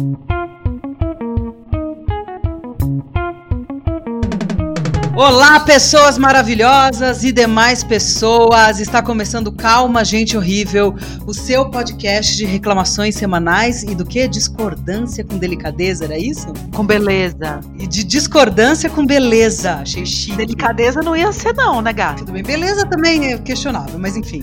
thank you. Olá, pessoas maravilhosas e demais pessoas! Está começando Calma, Gente Horrível, o seu podcast de reclamações semanais e do que? Discordância com delicadeza, era isso? Com beleza. E de discordância com beleza. Achei chique. Delicadeza não ia ser, não, né, gato? Tudo bem, beleza também é questionável, mas enfim.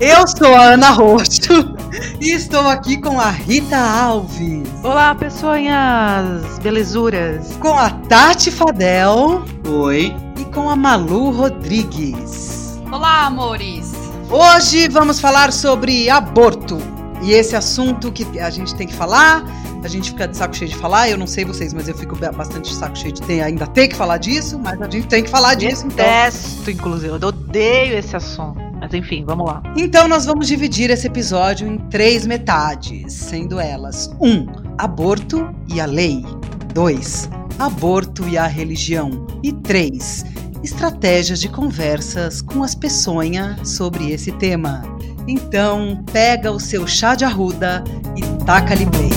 Eu sou a Ana Roxo e estou aqui com a Rita Alves. Olá, pessoinhas belezuras. Com a Tati Fadel. Oi. Com a Malu Rodrigues. Olá, amores. Hoje vamos falar sobre aborto. E esse assunto que a gente tem que falar, a gente fica de saco cheio de falar, eu não sei vocês, mas eu fico bastante de saco cheio de ter, ainda ter que falar disso, mas a gente tem que falar disso. Então. Detesto, inclusive, eu odeio esse assunto. Mas enfim, vamos lá. Então nós vamos dividir esse episódio em três metades, sendo elas: um, aborto e a lei. Dois, aborto e a religião. E três, estratégias de conversas com as peçonhas sobre esse tema. Então, pega o seu chá de arruda e taca-lhe play.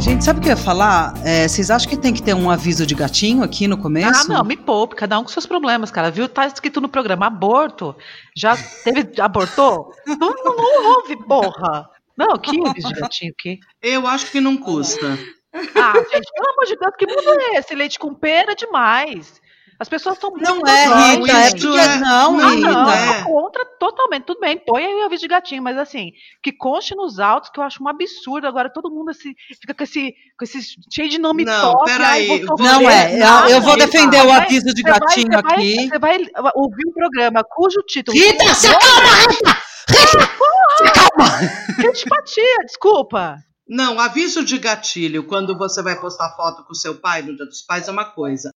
Gente, sabe o que eu ia falar? É, vocês acham que tem que ter um aviso de gatinho aqui no começo? Ah, não, me poupe, cada um com seus problemas, cara. Viu? Tá escrito no programa aborto. Já teve. abortou? Não, não, não houve, porra. Não, que aviso de gatinho, o quê? Eu acho que não custa. Ah, gente, pelo amor de Deus, que mundo é esse? Leite com pera é demais. As pessoas estão muito. Não é, Rita, é porque é- não, Ah, Rita. não, é. eu sou contra totalmente. Tudo bem, põe aí o aviso de gatinho, mas assim, que conste nos autos, que eu acho um absurdo. Agora todo mundo assim, fica com esse, com esse cheio de nome Não, top. peraí, Não é, eu- nada. eu vou defender o vai- aviso de você vai- gatinho você vai- aqui. Você vai ouvir um programa cujo título. Rita, se acalma, Que antipatia, desculpa. Não, aviso de gatilho quando você vai postar foto com seu pai no Dia dos Pais é uma coisa.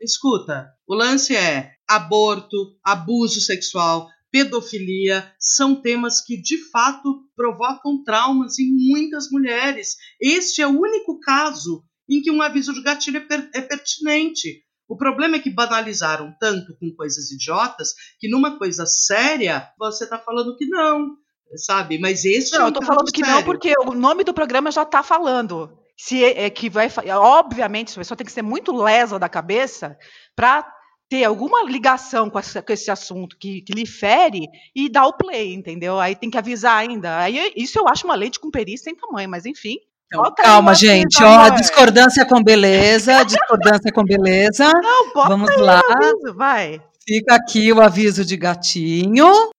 Escuta, o lance é aborto, abuso sexual, pedofilia, são temas que de fato provocam traumas em muitas mulheres. Este é o único caso em que um aviso de gatilho é, per- é pertinente. O problema é que banalizaram tanto com coisas idiotas que numa coisa séria você tá falando que não, sabe? Mas este é Não, um eu tô falando que não, porque o nome do programa já tá falando. Se é, é que vai, obviamente, a pessoa tem que ser muito lesa da cabeça para ter alguma ligação com, essa- com esse assunto que, que lhe fere e dar o play, entendeu? Aí tem que avisar ainda. Aí isso eu acho uma lei de cumprir sem tamanho, mas enfim. Então, calma, gente. Ó, discordância com beleza, discordância com beleza. Não, bota Vamos lá. aviso, vai. Fica aqui o aviso de gatinho.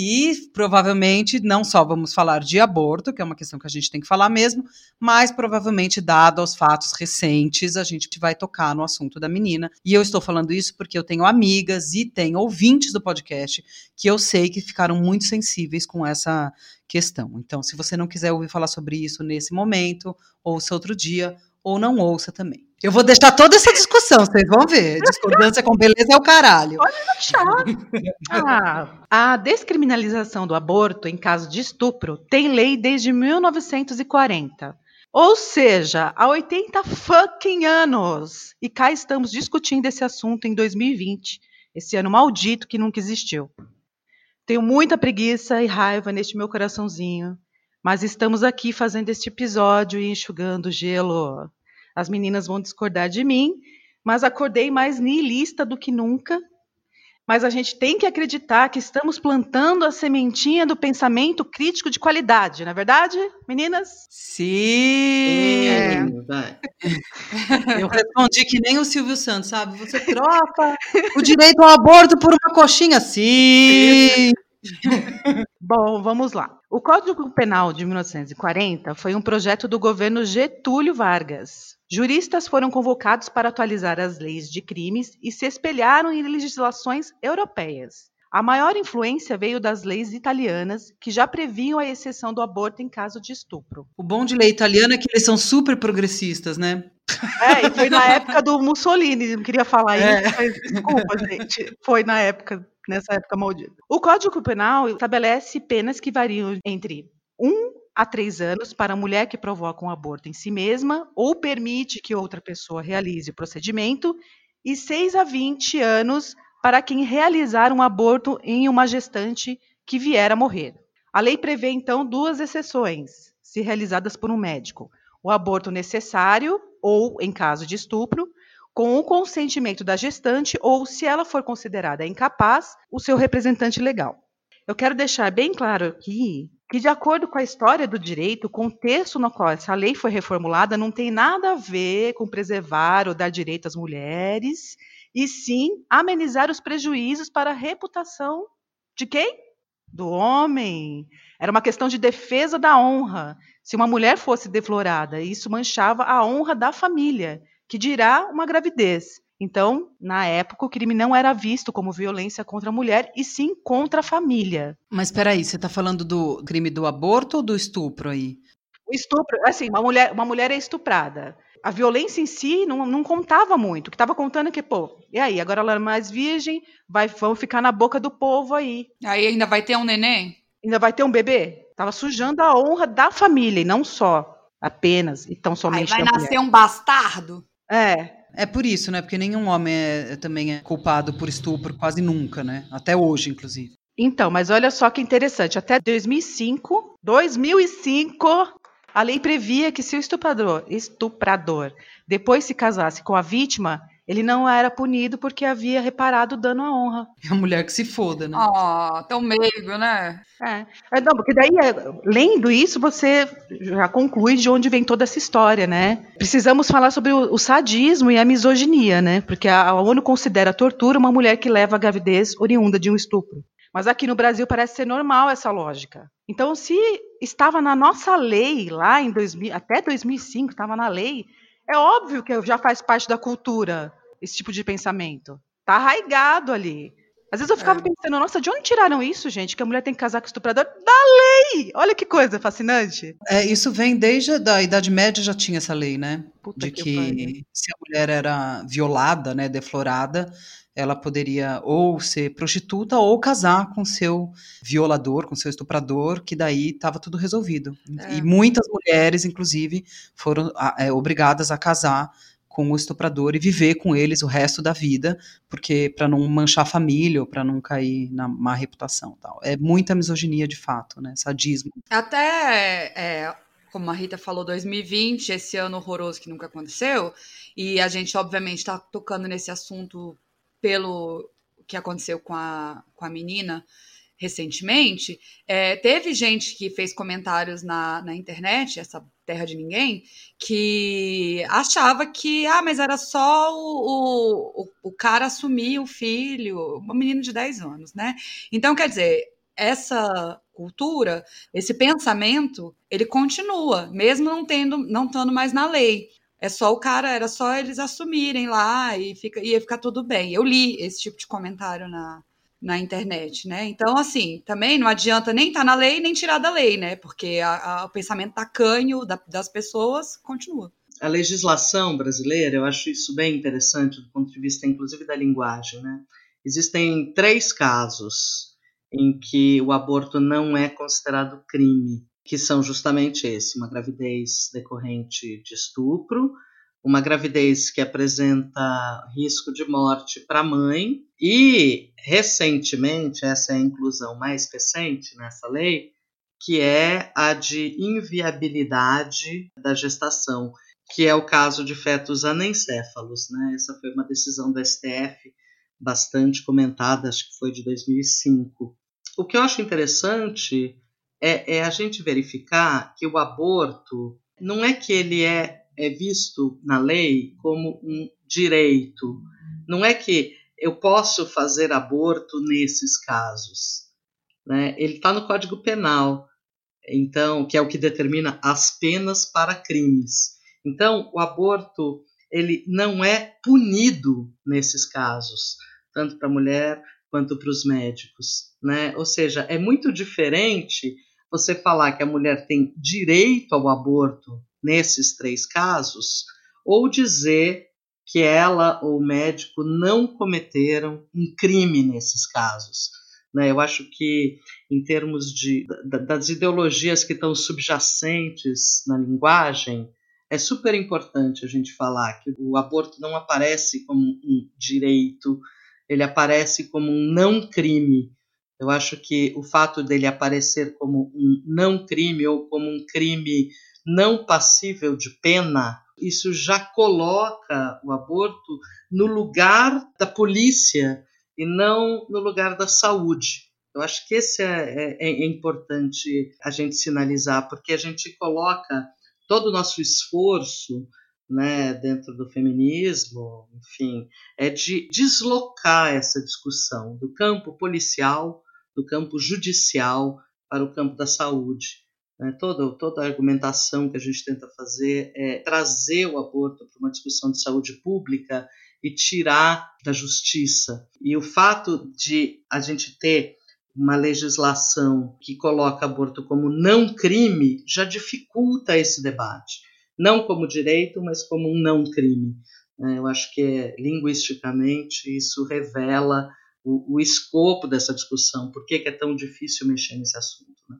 Que provavelmente não só vamos falar de aborto, que é uma questão que a gente tem que falar mesmo, mas provavelmente, dado aos fatos recentes, a gente vai tocar no assunto da menina. E eu estou falando isso porque eu tenho amigas e tenho ouvintes do podcast que eu sei que ficaram muito sensíveis com essa questão. Então, se você não quiser ouvir falar sobre isso nesse momento, ouça outro dia, ou não ouça também. Eu vou deixar toda essa discussão, vocês vão ver. Discordância com beleza é o caralho. Ah, a descriminalização do aborto em caso de estupro tem lei desde 1940. Ou seja, há 80 fucking anos. E cá estamos discutindo esse assunto em 2020, esse ano maldito que nunca existiu. Tenho muita preguiça e raiva neste meu coraçãozinho, mas estamos aqui fazendo este episódio e enxugando gelo. As meninas vão discordar de mim, mas acordei mais niilista do que nunca mas a gente tem que acreditar que estamos plantando a sementinha do pensamento crítico de qualidade, não é verdade, meninas? Sim! É. Vai. Eu respondi que nem o Silvio Santos, sabe? Você troca o direito ao aborto por uma coxinha. Sim! Bom, vamos lá. O Código Penal de 1940 foi um projeto do governo Getúlio Vargas. Juristas foram convocados para atualizar as leis de crimes e se espelharam em legislações europeias. A maior influência veio das leis italianas, que já previam a exceção do aborto em caso de estupro. O bom de lei italiana é que eles são super progressistas, né? É, e foi na época do Mussolini, não queria falar É. isso, mas desculpa, gente. Foi na época, nessa época maldita. O Código Penal estabelece penas que variam entre um a três anos para a mulher que provoca um aborto em si mesma ou permite que outra pessoa realize o procedimento e 6 a 20 anos para quem realizar um aborto em uma gestante que vier a morrer. A lei prevê, então, duas exceções, se realizadas por um médico: o aborto necessário ou, em caso de estupro, com o consentimento da gestante ou, se ela for considerada incapaz, o seu representante legal. Eu quero deixar bem claro aqui que, de acordo com a história do direito, o contexto no qual essa lei foi reformulada não tem nada a ver com preservar ou dar direito às mulheres, e sim amenizar os prejuízos para a reputação de quem? Do homem. Era uma questão de defesa da honra. Se uma mulher fosse deflorada, isso manchava a honra da família, que dirá uma gravidez. Então, na época, o crime não era visto como violência contra a mulher, e sim contra a família. Mas peraí, você está falando do crime do aborto ou do estupro aí? O estupro, assim, uma mulher, uma mulher é estuprada. A violência em si não, não contava muito. O que estava contando é que, pô, e aí? Agora ela é mais virgem, vai, vamos ficar na boca do povo aí. Aí ainda vai ter um neném? Ainda vai ter um bebê? Tava sujando a honra da família, e não só apenas, e tão somente Aí vai nascer mulher. um bastardo? É, é por isso, né? Porque nenhum homem é, também é culpado por estupro quase nunca, né? Até hoje, inclusive. Então, mas olha só que interessante. Até 2005, 2005, a lei previa que se o estuprador, estuprador depois se casasse com a vítima, ele não era punido porque havia reparado o dano à honra. É a mulher que se foda, né? Ó, oh, tão meigo, né? É. é não, porque daí, é, lendo isso, você já conclui de onde vem toda essa história, né? Precisamos falar sobre o, o sadismo e a misoginia, né? Porque a, a ONU considera a tortura uma mulher que leva a gravidez oriunda de um estupro. Mas aqui no Brasil parece ser normal essa lógica. Então, se estava na nossa lei lá em 2000, até 2005 estava na lei, é óbvio que já faz parte da cultura esse tipo de pensamento. Tá arraigado ali. Às vezes eu ficava é. pensando, nossa, de onde tiraram isso, gente? Que a mulher tem que casar com o estuprador? Da lei! Olha que coisa fascinante. É, isso vem desde a Idade Média já tinha essa lei, né? Puta de que, que se a mulher era violada, né, deflorada, ela poderia ou ser prostituta ou casar com seu violador, com seu estuprador, que daí estava tudo resolvido. É. E muitas mulheres, inclusive, foram é, obrigadas a casar com o estuprador e viver com eles o resto da vida, porque para não manchar a família ou para não cair na má reputação, tal. É muita misoginia de fato, né? Sadismo. Até é, como a Rita falou, 2020, esse ano horroroso que nunca aconteceu, e a gente obviamente está tocando nesse assunto pelo que aconteceu com a, com a menina recentemente, é, teve gente que fez comentários na, na internet, essa terra de ninguém, que achava que, ah, mas era só o, o, o cara assumir o filho, um menino de 10 anos, né? Então, quer dizer, essa cultura, esse pensamento, ele continua, mesmo não tendo, não estando mais na lei. É só o cara, era só eles assumirem lá e fica, ia ficar tudo bem. Eu li esse tipo de comentário na, na internet, né? Então, assim, também não adianta nem estar tá na lei nem tirar da lei, né? Porque a, a, o pensamento tacanho da, das pessoas continua. A legislação brasileira, eu acho isso bem interessante do ponto de vista, inclusive, da linguagem, né? Existem três casos em que o aborto não é considerado crime, que são justamente esse: uma gravidez decorrente de estupro, uma gravidez que apresenta risco de morte para a mãe. E recentemente essa é a inclusão mais recente nessa lei que é a de inviabilidade da gestação que é o caso de fetos anencéfalos né? Essa foi uma decisão do STF bastante comentada acho que foi de 2005 o que eu acho interessante é, é a gente verificar que o aborto não é que ele é é visto na lei como um direito. Não é que eu posso fazer aborto nesses casos. Né? Ele está no Código Penal, então que é o que determina as penas para crimes. Então, o aborto ele não é punido nesses casos, tanto para a mulher quanto para os médicos, né? Ou seja, é muito diferente você falar que a mulher tem direito ao aborto nesses três casos, ou dizer que ela ou o médico não cometeram um crime nesses casos. Né? Eu acho que, em termos de, das ideologias que estão subjacentes na linguagem, é super importante a gente falar que o aborto não aparece como um direito, ele aparece como um não crime. Eu acho que o fato dele aparecer como um não crime ou como um crime não passível de pena, isso já coloca o aborto no lugar da polícia e não no lugar da saúde. Eu acho que esse é, é, é importante a gente sinalizar, porque a gente coloca todo o nosso esforço né, dentro do feminismo, enfim, é de deslocar essa discussão do campo policial, do campo judicial para o campo da saúde. Né? Toda, toda a argumentação que a gente tenta fazer é trazer o aborto para uma discussão de saúde pública e tirar da justiça. E o fato de a gente ter uma legislação que coloca aborto como não crime já dificulta esse debate. Não como direito, mas como um não crime. É, eu acho que é, linguisticamente isso revela o, o, escopo dessa discussão, por que é tão difícil mexer nesse assunto. Né?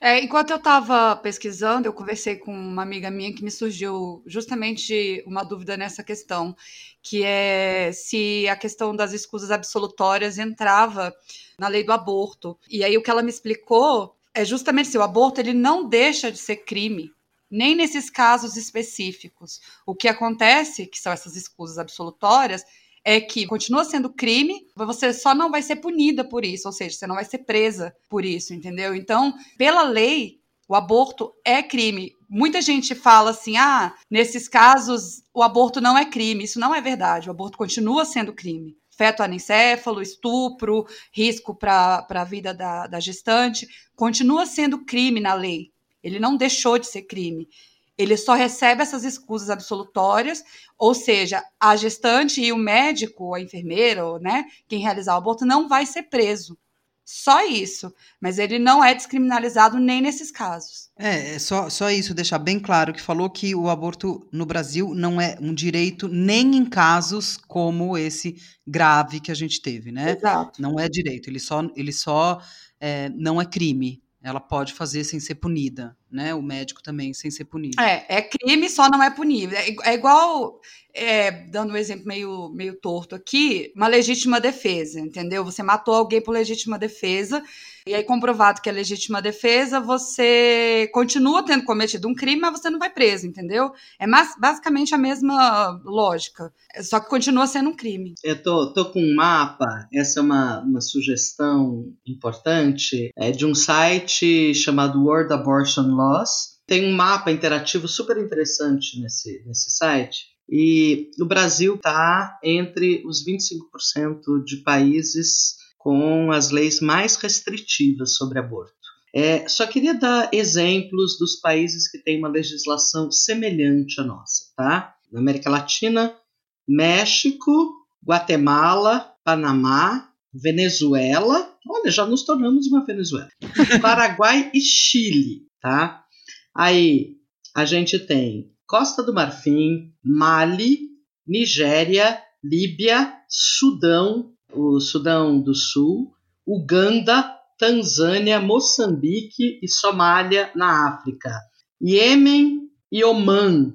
É, enquanto eu estava pesquisando, eu conversei com uma amiga minha que me surgiu justamente uma dúvida nessa questão, que é se a questão das escusas absolutórias entrava na lei do aborto. E aí o que ela me explicou é justamente se o aborto ele não deixa de ser crime, nem nesses casos específicos. O que acontece, que são essas escusas absolutórias, é que continua sendo crime, você só não vai ser punida por isso, ou seja, você não vai ser presa por isso, entendeu? Então, pela lei, o aborto é crime. Muita gente fala assim: ah, nesses casos o aborto não é crime. Isso não é verdade. O aborto continua sendo crime. Feto anencéfalo, estupro, risco para a vida da, da gestante, continua sendo crime na lei. Ele não deixou de ser crime ele só recebe essas escusas absolutórias, ou seja, a gestante e o médico, a enfermeira, né, quem realizar o aborto não vai ser preso. Só isso. Mas ele não é descriminalizado nem nesses casos. É, é só, só isso, deixar bem claro que falou que o aborto no Brasil não é um direito nem em casos como esse grave que a gente teve, né? Exato. Não é direito, ele só, ele só é, não é crime. Ela pode fazer sem ser punida, né? O médico também sem ser punido. É, é crime, só não é punível. É, é igual, é, dando um exemplo meio, meio torto aqui, uma legítima defesa, entendeu? Você matou alguém por legítima defesa, e aí comprovado que é legítima defesa, você continua tendo cometido um crime, mas você não vai preso, entendeu? É mais, basicamente a mesma lógica, só que continua sendo um crime. Eu tô, tô com um mapa, essa é uma, uma sugestão importante, é de um site chamado World Abortion Laws. Tem um mapa interativo super interessante nesse, nesse site. E o Brasil está entre os 25% de países com as leis mais restritivas sobre aborto. É, só queria dar exemplos dos países que têm uma legislação semelhante à nossa, tá? Na América Latina, México, Guatemala, Panamá, Venezuela, olha, já nos tornamos uma Venezuela, Paraguai e Chile, tá? Aí a gente tem Costa do Marfim, Mali, Nigéria, Líbia, Sudão, o Sudão do Sul, Uganda, Tanzânia, Moçambique e Somália na África, Iêmen e Omã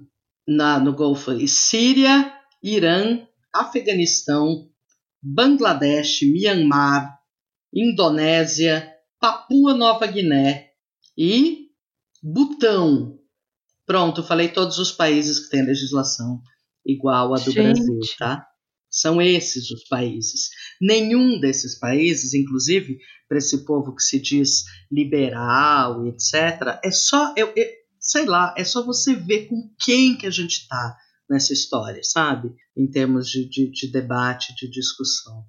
na, no Golfo, e Síria, Irã, Afeganistão, Bangladesh, Myanmar, Indonésia, Papua Nova Guiné e Butão. Pronto, falei todos os países que têm legislação igual à do Gente. Brasil, tá? São esses os países. Nenhum desses países, inclusive para esse povo que se diz liberal, etc., é só, eu, eu, sei lá, é só você ver com quem que a gente está nessa história, sabe? Em termos de, de, de debate, de discussão.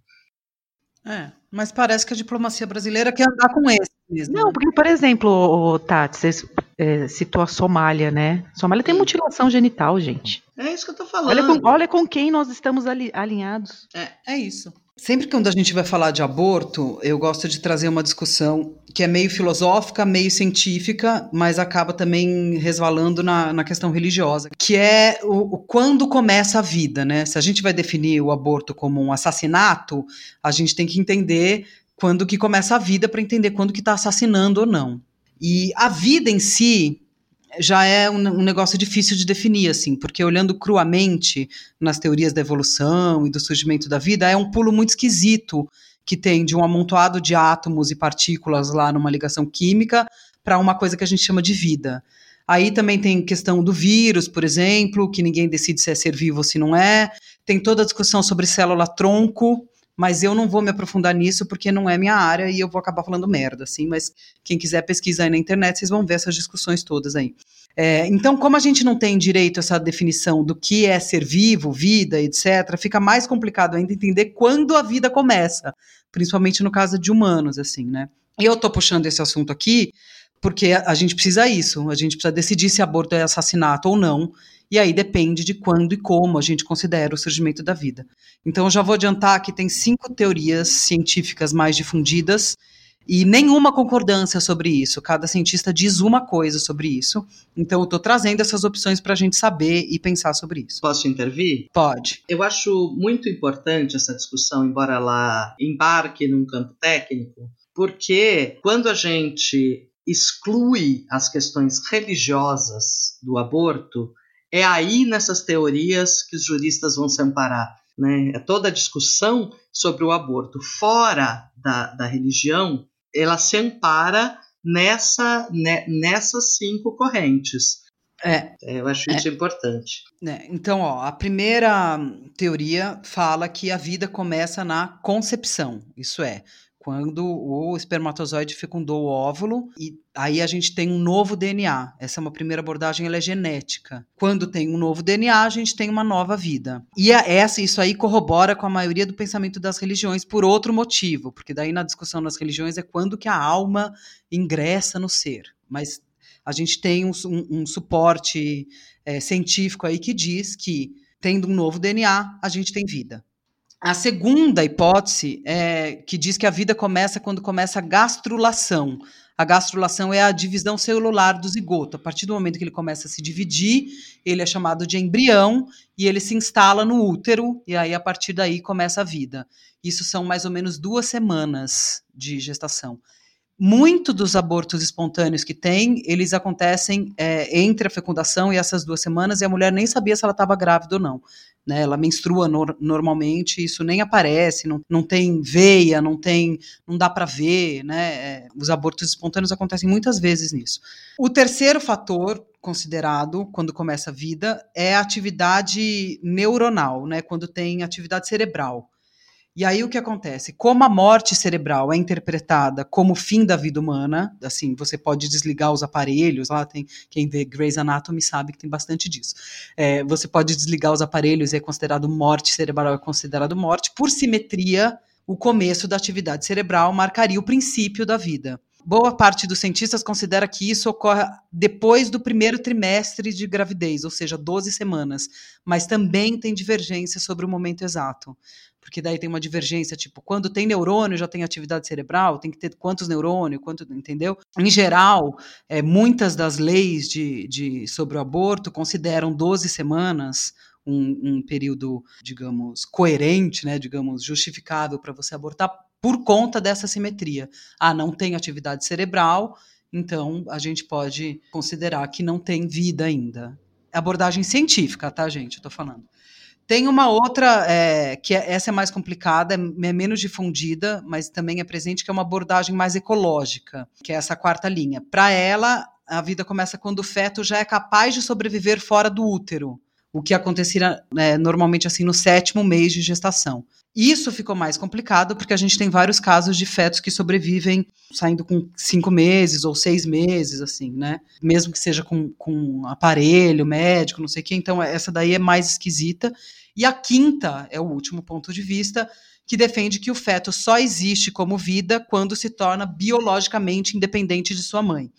É, mas parece que a diplomacia brasileira quer andar com esse mesmo. Não, né? porque, por exemplo, o Tati, você é, citou a Somália, né? Somália tem mutilação genital, gente. É isso que eu tô falando. Olha com, olha com quem nós estamos ali, alinhados. É, é isso. Sempre que a gente vai falar de aborto, eu gosto de trazer uma discussão que é meio filosófica, meio científica, mas acaba também resvalando na, na questão religiosa, que é o, o, quando começa a vida, né? Se a gente vai definir o aborto como um assassinato, a gente tem que entender quando que começa a vida para entender quando que está assassinando ou não. E a vida em si, já é um, um, negócio difícil de definir, assim, porque olhando cruamente nas teorias da evolução e do surgimento da vida, é um pulo muito esquisito que tem de um amontoado de átomos e partículas lá numa ligação química para uma coisa que a gente chama de vida. Aí também tem questão do vírus, por exemplo, que ninguém decide se é ser vivo ou se não é. Tem toda a discussão sobre célula tronco, mas eu não vou me aprofundar nisso porque não é minha área e eu vou acabar falando merda, assim. Mas quem quiser pesquisar aí na internet, vocês vão ver essas discussões todas aí. É, então, como a gente não tem direito a essa definição do que é ser vivo, vida, etc., fica mais complicado ainda entender quando a vida começa, principalmente no caso de humanos, assim, né? E eu tô puxando esse assunto aqui porque a gente precisa isso, a gente precisa decidir se aborto é assassinato ou não, e aí depende de quando e como a gente considera o surgimento da vida. Então eu já vou adiantar que tem cinco teorias científicas mais difundidas e nenhuma concordância sobre isso. Cada cientista diz uma coisa sobre isso. Então eu estou trazendo essas opções para a gente saber e pensar sobre isso. Posso intervir? Pode. Eu acho muito importante essa discussão, embora ela embarque num campo técnico, porque quando a gente exclui as questões religiosas do aborto, é aí nessas teorias que os juristas vão se amparar. Né? É toda a discussão sobre o aborto fora da, da religião, ela se ampara nessa, né, nessas cinco correntes. É, é eu acho isso é. importante. É, então, ó, a primeira teoria fala que a vida começa na concepção, isso é, quando o espermatozoide fecundou o óvulo e aí a gente tem um novo DNA. Essa é uma primeira abordagem, ela é genética. Quando tem um novo DNA, a gente tem uma nova vida. E a, essa, isso aí corrobora com a maioria do pensamento das religiões por outro motivo, porque daí na discussão das religiões é quando que a alma ingressa no ser. Mas a gente tem um, um, um suporte é, científico aí que diz que tendo um novo DNA, a gente tem vida. A segunda hipótese é que diz que a vida começa quando começa a gastrulação. A gastrulação é a divisão celular do zigoto. A partir do momento que ele começa a se dividir, ele é chamado de embrião e ele se instala no útero, e aí a partir daí começa a vida. Isso são mais ou menos duas semanas de gestação. Muito dos abortos espontâneos que tem, eles acontecem é, entre a fecundação e essas duas semanas, e a mulher nem sabia se ela estava grávida ou não né? Ela menstrua no, normalmente, isso nem aparece, não, não tem veia, não tem, não dá para ver, né? É, os abortos espontâneos acontecem muitas vezes nisso. O terceiro fator considerado quando começa a vida é a atividade neuronal, né? Quando tem atividade cerebral. E aí o que acontece? Como a morte cerebral é interpretada como fim da vida humana, assim, você pode desligar os aparelhos, lá tem quem vê Grey's Anatomy sabe que tem bastante disso. É, você pode desligar os aparelhos e é considerado morte cerebral, é considerado morte. Por simetria, o começo da atividade cerebral marcaria o princípio da vida. Boa parte dos cientistas considera que isso ocorre depois do primeiro trimestre de gravidez, ou seja, 12 semanas, mas também tem divergência sobre o momento exato porque daí tem uma divergência, tipo, quando tem neurônio já tem atividade cerebral, tem que ter quantos neurônios, quanto, entendeu? Em geral, é, muitas das leis de, de, sobre o aborto consideram 12 semanas um, um período, digamos, coerente, né, digamos, justificável para você abortar por conta dessa simetria. Ah, não tem atividade cerebral, então a gente pode considerar que não tem vida ainda. Abordagem científica, tá, gente? Eu tô falando. Tem uma outra, é, que é, essa é mais complicada, é, é menos difundida, mas também é presente, que é uma abordagem mais ecológica, que é essa quarta linha. Para ela, a vida começa quando o feto já é capaz de sobreviver fora do útero, o que acontecia né, normalmente assim no sétimo mês de gestação. Isso ficou mais complicado porque a gente tem vários casos de fetos que sobrevivem saindo com cinco meses ou seis meses, assim, né? Mesmo que seja com, com aparelho médico, não sei o quê. Então, essa daí é mais esquisita. E a quinta é o último ponto de vista, que defende que o feto só existe como vida quando se torna biologicamente independente de sua mãe.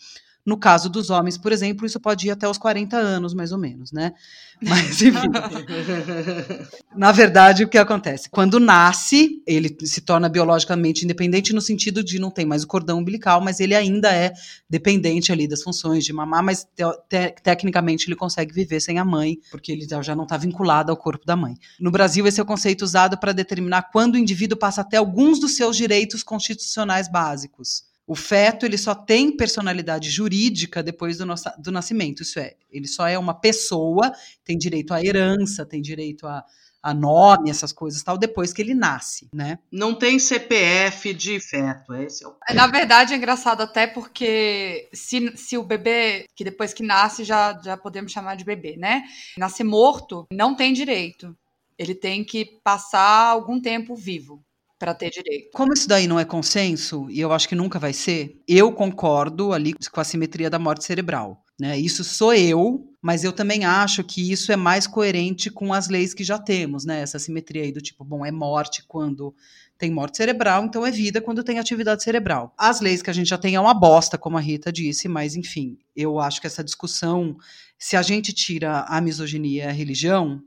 No caso dos homens, por exemplo, isso pode ir até os 40 anos, mais ou menos, né? Mas, enfim. Na verdade, o que acontece? Quando nasce, ele se torna biologicamente independente no sentido de não tem mais o cordão umbilical, mas ele ainda é dependente ali das funções de mamar, mas te te tecnicamente ele consegue viver sem a mãe, porque ele já não está vinculado ao corpo da mãe. No Brasil, esse é o conceito usado para determinar quando o indivíduo passa até alguns dos seus direitos constitucionais básicos O feto ele só tem personalidade jurídica depois do, nosso, do nascimento. Isso é, ele só é uma pessoa, tem direito à herança, tem direito a, a nome, essas coisas tal, depois que ele nasce, né? Não tem CPF de feto, esse é o... Na verdade, é engraçado até porque se, se o bebê, que depois que nasce, já, já podemos chamar de bebê, né? Nascer morto, não tem direito. Ele tem que passar algum tempo vivo para ter direito. Como isso daí não é consenso, e eu acho que nunca vai ser, eu concordo ali com a simetria da morte cerebral. Né? Isso sou eu, mas eu também acho que isso é mais coerente com as leis que já temos, né? Essa simetria aí do tipo, bom, é morte quando tem morte cerebral, então é vida quando tem atividade cerebral. As leis que a gente já tem é uma bosta, como a Rita disse, mas enfim, eu acho que essa discussão, se a gente tira a misoginia e a religião,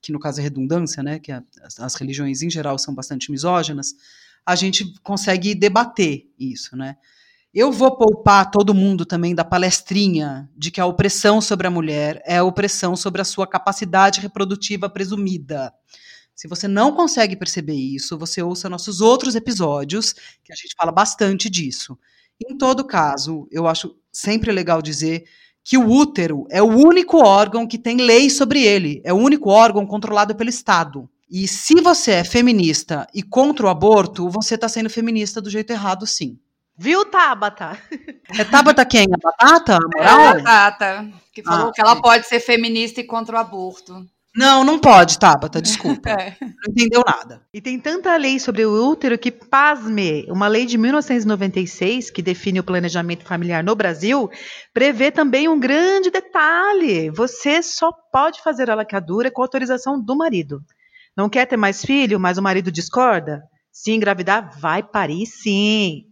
que no caso é redundância, né, que a, as religiões em geral são bastante misóginas, a gente consegue debater isso, né? Eu vou poupar todo mundo também da palestrinha de que a opressão sobre a mulher é a opressão sobre a sua capacidade reprodutiva presumida. Se você não consegue perceber isso, você ouça nossos outros episódios, que a gente fala bastante disso. Em todo caso, eu acho sempre legal dizer que o útero é o único órgão que tem lei sobre ele, é o único órgão controlado pelo Estado. E se você é feminista e contra o aborto, você está sendo feminista do jeito errado, sim. Viu, Tabata? É Tabata quem? A Batata? A moral? É a Batata, que falou ah, que ela pode ser feminista e contra o aborto. Não, não pode, Tabata, desculpa. É. Não entendeu nada. E tem tanta lei sobre o útero que, pasme, uma lei de 1996, que define o planejamento familiar no Brasil, prevê também um grande detalhe. Você só pode fazer a lacadura com autorização do marido. Não quer ter mais filho, mas o marido discorda? Se engravidar, vai parir sim.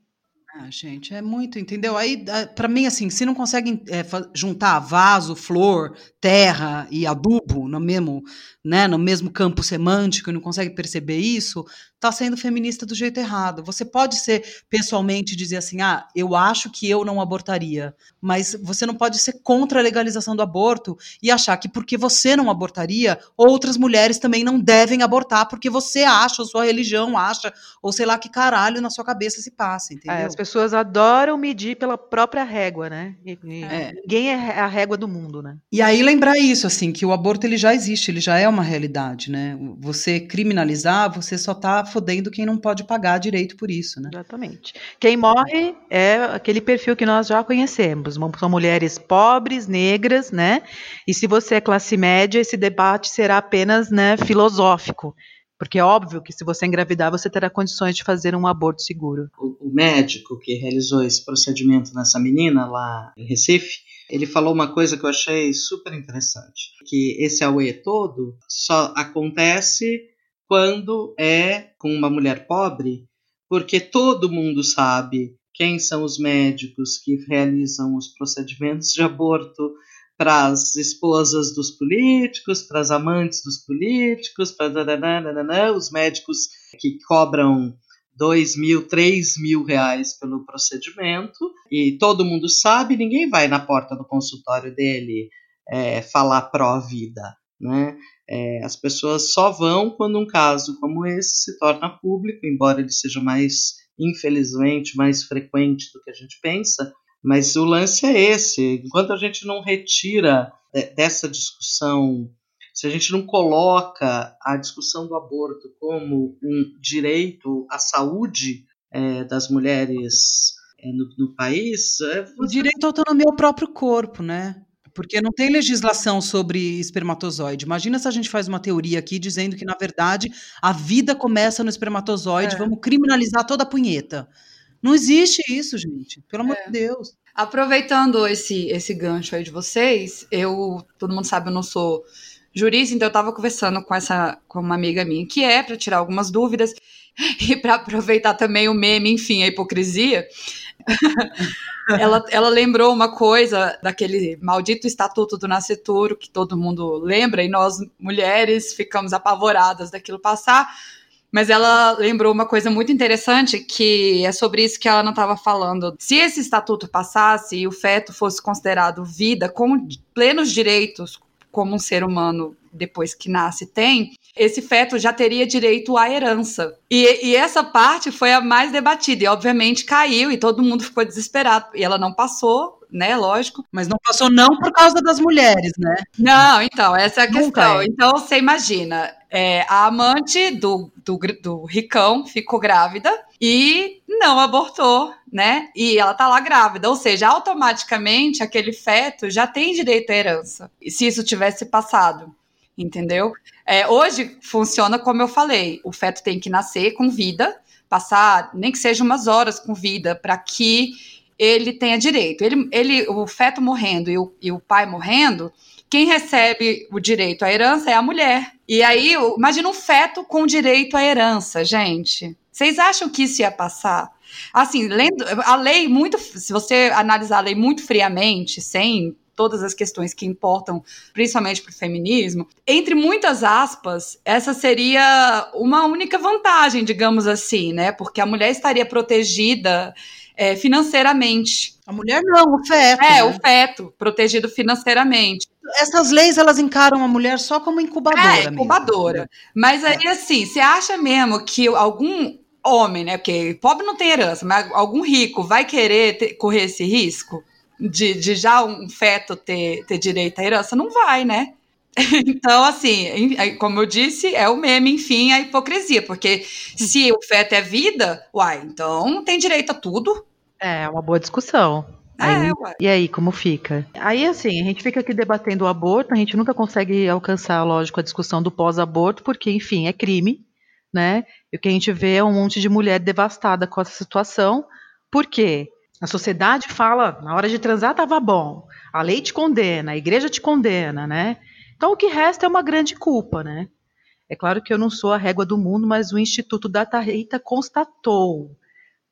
Ah, gente, é muito, entendeu? Aí, ah, para mim, assim, se não conseguem é, juntar vaso, flor, terra e adubo no mesmo, né, no mesmo campo semântico e não consegue perceber isso, está sendo feminista do jeito errado. Você pode ser pessoalmente dizer assim: ah, eu acho que eu não abortaria, mas você não pode ser contra a legalização do aborto e achar que porque você não abortaria, outras mulheres também não devem abortar porque você acha, ou sua religião acha, ou sei lá que caralho na sua cabeça se passa, entendeu? É, as pessoas adoram medir pela própria régua, né? E, e é. Ninguém é a régua do mundo, né? E aí lembrar isso, assim, que o aborto ele já existe, ele já é uma realidade, né? Você criminalizar, você só está fodendo quem não pode pagar direito por isso, né? Exatamente. Quem morre é aquele perfil que nós já conhecemos. São mulheres pobres, negras, né? E se você é classe média, esse debate será apenas né, filosófico. Porque é óbvio que se você engravidar, você terá condições de fazer um aborto seguro. O, o médico que realizou esse procedimento nessa menina lá em Recife, ele falou uma coisa que eu achei super interessante, que esse AUE todo só acontece quando é com uma mulher pobre, porque todo mundo sabe quem são os médicos que realizam os procedimentos de aborto para as esposas dos políticos, para as amantes dos políticos, para os médicos que cobram dois mil, três mil reais pelo procedimento e todo mundo sabe, ninguém vai na porta do consultório dele é, falar pró-vida, né? É, as pessoas só vão quando um caso como esse se torna público, embora ele seja mais, infelizmente, mais frequente do que a gente pensa, mas o lance é esse: enquanto a gente não retira dessa discussão, se a gente não coloca a discussão do aborto como um direito à saúde é, das mulheres é, no, no, país. É, o direito à autonomia ao próprio corpo, né? Porque não tem legislação sobre espermatozoide. Imagina se a gente faz uma teoria aqui dizendo que, na verdade, a vida começa no espermatozoide, é. vamos criminalizar toda a punheta. Não existe isso, gente. Pelo amor é. de Deus. Aproveitando esse, esse gancho aí de vocês, eu, todo mundo sabe, eu não sou jurista, então eu estava conversando com essa com uma amiga minha que é para tirar algumas dúvidas e para aproveitar também o meme, enfim, a hipocrisia. ela, ela lembrou uma coisa daquele maldito estatuto do nascituro que todo mundo lembra e nós mulheres ficamos apavoradas daquilo passar. Mas ela lembrou uma coisa muito interessante que é sobre isso que ela não estava falando. Se esse estatuto passasse e o feto fosse considerado vida com plenos direitos, como um ser humano depois que nasce tem, esse feto já teria direito à herança. E, e, essa parte foi a mais debatida, e obviamente caiu, e todo mundo ficou desesperado. E ela não passou, né? Lógico. Mas não passou não por causa das mulheres, né? Não, então, essa é a questão. É. Então, você imagina, é, a amante do, do, do ricão ficou grávida e não abortou, né? E ela tá lá grávida, ou seja, automaticamente aquele feto já tem direito à herança. Se isso tivesse passado entendeu? É, hoje funciona como eu falei: o feto tem que nascer com vida, passar nem que seja umas horas com vida, para que ele tenha direito. Ele, ele, o feto morrendo e o, e o pai morrendo, quem recebe o direito à herança é a mulher. E aí, imagina um feto com direito à herança, gente. Vocês acham que isso ia passar? Assim, lendo, a lei muito, se você analisar a lei muito friamente, sem todas as questões que importam, principalmente para o feminismo, entre muitas aspas, essa seria uma única vantagem, digamos assim, né? Porque a mulher estaria protegida é, financeiramente. A mulher não, o feto. É, né? o feto, protegido financeiramente. Essas leis, elas encaram a mulher só como incubadora. É, incubadora. Mesmo. Mas aí, é. assim, você acha mesmo que algum homem, né? Porque pobre não tem herança, mas algum rico vai querer ter, correr esse risco? de, de já um feto ter, ter direito à herança, não vai, né? Então, assim, como eu disse, é o meme, enfim, a hipocrisia, porque se o feto é vida, uai, então tem direito a tudo. É, uma boa discussão. É, aí, e aí, como fica? Aí, assim, a gente fica aqui debatendo o aborto, a gente nunca consegue alcançar, lógico, a discussão do pós-aborto, porque, enfim, é crime, né? E o que a gente vê é um monte de mulher devastada com essa situação. Por quê? A sociedade fala, na hora de transar estava bom, a lei te condena, a igreja te condena, né? Então o que resta é uma grande culpa, né? É claro que eu não sou a régua do mundo, mas o Instituto Data Rita constatou.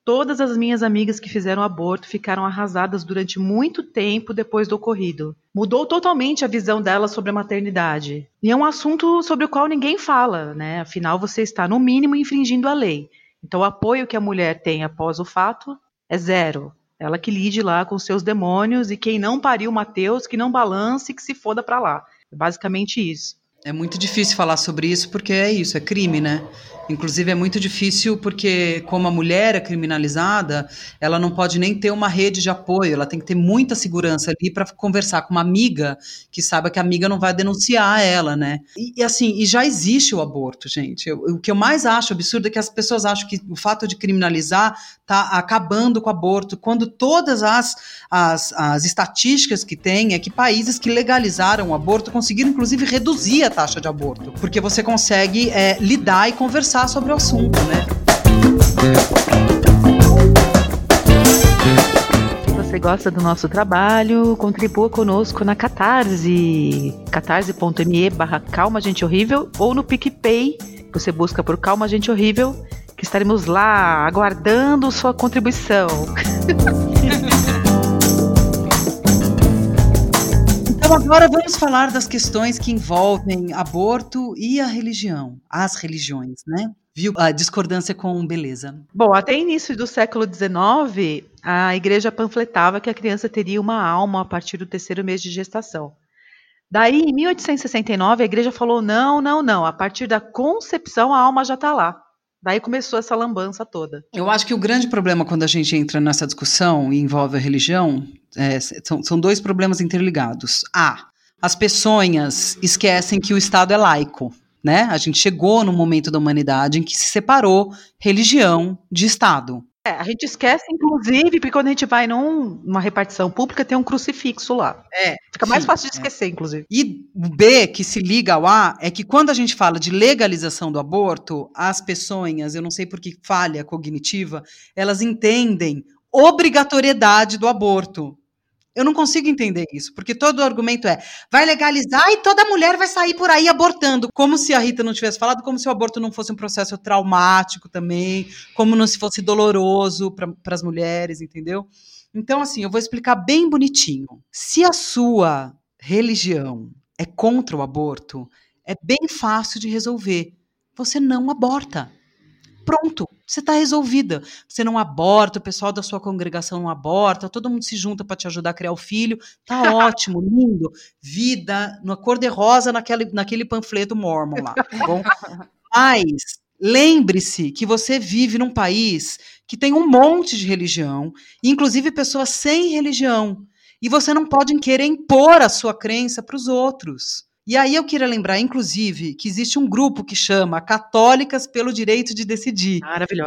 Todas as minhas amigas que fizeram aborto ficaram arrasadas durante muito tempo depois do ocorrido. Mudou totalmente a visão delas sobre a maternidade. E é um assunto sobre o qual ninguém fala, né? Afinal, você está, no mínimo, infringindo a lei. Então, o apoio que a mulher tem após o fato é zero. Ela que lide lá com seus demônios e quem não pariu Mateus, que não balance que se foda para lá. É basicamente isso. É muito difícil falar sobre isso porque é isso, é crime, né? Inclusive é muito difícil porque como a mulher é criminalizada, ela não pode nem ter uma rede de apoio, ela tem que ter muita segurança ali para conversar com uma amiga que saiba que a amiga não vai denunciar ela, né? E, e assim, e já existe o aborto, gente. Eu, o que eu mais acho absurdo é que as pessoas acham que o fato de criminalizar tá acabando com o aborto, quando todas as, as, as estatísticas que tem é que países que legalizaram o aborto conseguiram inclusive reduzir a taxa de aborto, porque você consegue é, lidar e conversar sobre o assunto, né? Você gosta do nosso trabalho, contribua conosco na Catarse, catarse.me barra Calma Gente Horrível ou no PicPay, você busca por Calma Gente Horrível, que estaremos lá aguardando sua contribuição. Então agora vamos falar das questões que envolvem aborto e a religião, as religiões, né? Viu a discordância com beleza. Bom, até início do século XIX, a igreja panfletava que a criança teria uma alma a partir do terceiro mês de gestação. Daí, em 1869, a igreja falou: não, não, não, a partir da concepção a alma já está lá. Daí começou essa lambança toda. Eu acho que o grande problema quando a gente entra nessa discussão e envolve a religião é, são, são dois problemas interligados. A, as pessoas esquecem que o Estado é laico. Né? A gente chegou no momento da humanidade em que se separou religião de Estado. É, a gente esquece, inclusive, porque quando a gente vai num, numa repartição pública, tem um crucifixo lá. É. Fica mais sim, fácil de é. esquecer, é. inclusive. E o B, que se liga ao A, é que quando a gente fala de legalização do aborto, as pessoas, eu não sei por que falha cognitiva, elas entendem obrigatoriedade do aborto. Eu não consigo entender isso, porque todo argumento é vai legalizar e toda mulher vai sair por aí abortando, como se a Rita não tivesse falado, como se o aborto não fosse um processo traumático também, como não se fosse doloroso para as mulheres, entendeu? Então, assim, eu vou explicar bem bonitinho. Se a sua religião é contra o aborto, é bem fácil de resolver. Você não aborta. Pronto. Você está resolvida. Você não aborta, o pessoal da sua congregação não aborta, todo mundo se junta para te ajudar a criar o filho. Tá ótimo, lindo. Vida, na cor de rosa naquele, naquele panfleto mormon lá, tá bom? Mas lembre-se que você vive num país que tem um monte de religião, inclusive pessoas sem religião. E você não pode querer impor a sua crença para os outros. E aí eu queria lembrar, inclusive, que existe um grupo que chama Católicas pelo Direito de Decidir,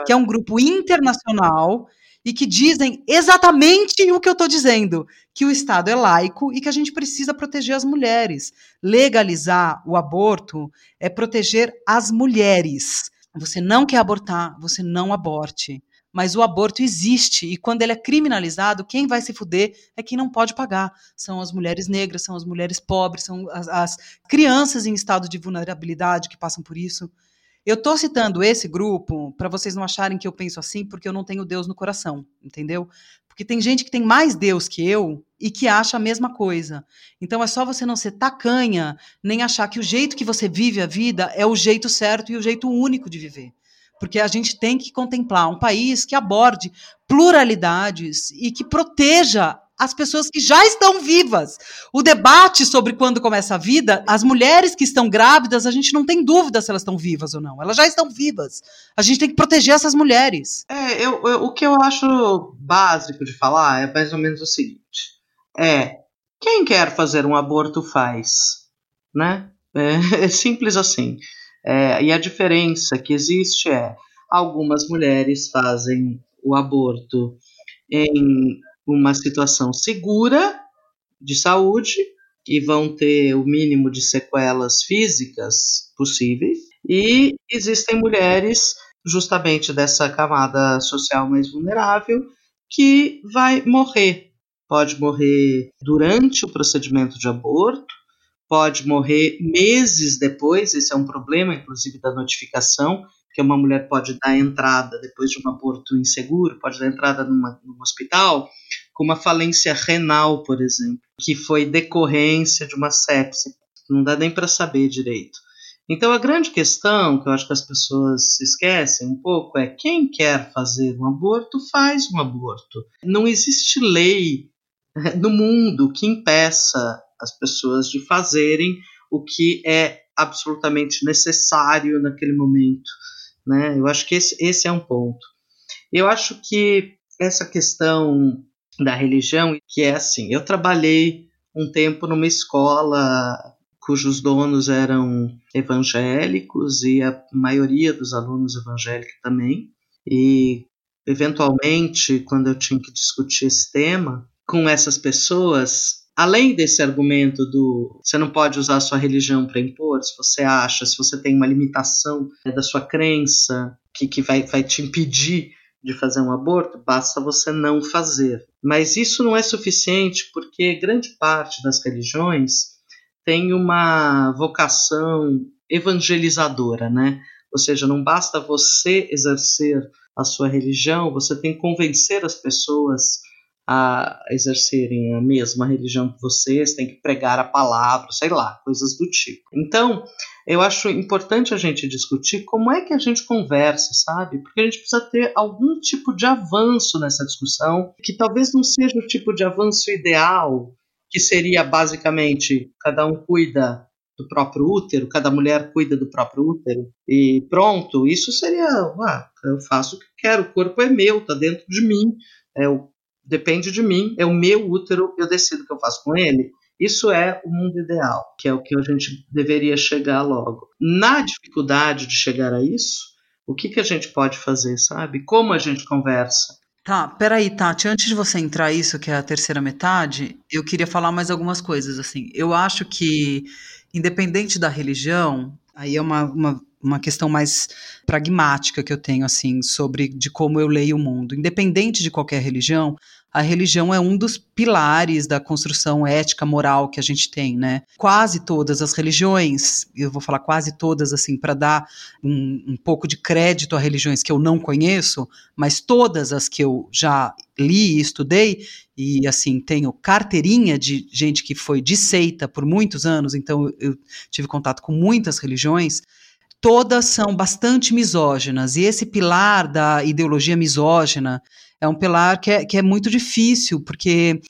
que é um grupo internacional e que dizem exatamente o que eu estou dizendo, que o Estado é laico e que a gente precisa proteger as mulheres. Legalizar o aborto é proteger as mulheres. Você não quer abortar, você não aborte mas o aborto existe e quando ele é criminalizado, quem vai se fuder é quem não pode pagar. São as mulheres negras, são as mulheres pobres, são as, as crianças em estado de vulnerabilidade que passam por isso. Eu estou citando esse grupo para vocês não acharem que eu penso assim, porque eu não tenho Deus no coração, entendeu? Porque tem gente que tem mais Deus que eu e que acha a mesma coisa. Então é só você não ser tacanha, nem achar que o jeito que você vive a vida é o jeito certo e o jeito único de viver porque a gente tem que contemplar um país que aborde pluralidades e que proteja as pessoas que já estão vivas. O debate sobre quando começa a vida, as mulheres que estão grávidas, a gente não tem dúvida se elas estão vivas ou não. Elas já estão vivas. A gente tem que proteger essas mulheres. É, eu, eu, o que eu acho básico de falar é mais ou menos o seguinte: é quem quer fazer um aborto faz, né? É, é simples assim. É, e a diferença que existe é algumas mulheres fazem o aborto em uma situação segura de saúde e vão ter o mínimo de sequelas físicas possíveis. E existem mulheres, justamente dessa camada social mais vulnerável, que vai morrer. Pode morrer durante o procedimento de aborto, pode morrer meses depois, esse é um problema, inclusive, da notificação, que uma mulher pode dar entrada depois de um aborto inseguro, pode dar entrada numa, num hospital, com uma falência renal, por exemplo, que foi decorrência de uma sepse. Não dá nem para saber direito. Então, a grande questão que eu acho que as pessoas se esquecem um pouco é quem quer fazer um aborto, faz um aborto. Não existe lei no mundo que impeça as pessoas de fazerem o que é absolutamente necessário naquele momento. Né? Eu acho que esse, esse é um ponto. Eu acho que essa questão da religião, que é assim, eu trabalhei um tempo numa escola cujos donos eram evangélicos e a maioria dos alunos evangélicos também. E, eventualmente, quando eu tinha que discutir esse tema com essas pessoas, além desse argumento do você não pode usar a sua religião para impor, se você acha, se você tem uma limitação né, da sua crença que, que vai, vai te impedir de fazer um aborto, basta você não fazer. Mas isso não é suficiente porque grande parte das religiões tem uma vocação evangelizadora, né? Ou seja, não basta você exercer a sua religião, você tem que convencer as pessoas a exercerem a mesma religião que vocês, tem que pregar a palavra, sei lá, coisas do tipo. Então, eu acho importante a gente discutir como é que a gente conversa, sabe? Porque a gente precisa ter algum tipo de avanço nessa discussão, que talvez não seja o tipo de avanço ideal, que seria basicamente cada um cuida do próprio útero, cada mulher cuida do próprio útero e pronto, isso seria, ah, eu faço o que quero, o corpo é meu, tá dentro de mim, é o depende de mim, é o meu útero, eu decido o que eu faço com ele. Isso é o mundo ideal, que é o que a gente deveria chegar logo. Na dificuldade de chegar a isso, o que, que a gente pode fazer, sabe? Como a gente conversa? Tá, peraí, Tati, antes de você entrar isso, que é a terceira metade, eu queria falar mais algumas coisas, assim. Eu acho que, independente da religião, aí é uma, uma uma questão mais pragmática que eu tenho assim sobre de como eu leio o mundo. Independente de qualquer religião, a religião é um dos pilares da construção ética moral que a gente tem, né? Quase todas as religiões, eu vou falar quase todas assim para dar um, um pouco de crédito a religiões que eu não conheço, mas todas as que eu já li e estudei e assim tenho carteirinha de gente que foi de seita por muitos anos, então eu tive contato com muitas religiões todas são bastante misóginas. E esse pilar da ideologia misógina é um pilar que é, que é muito difícil, porque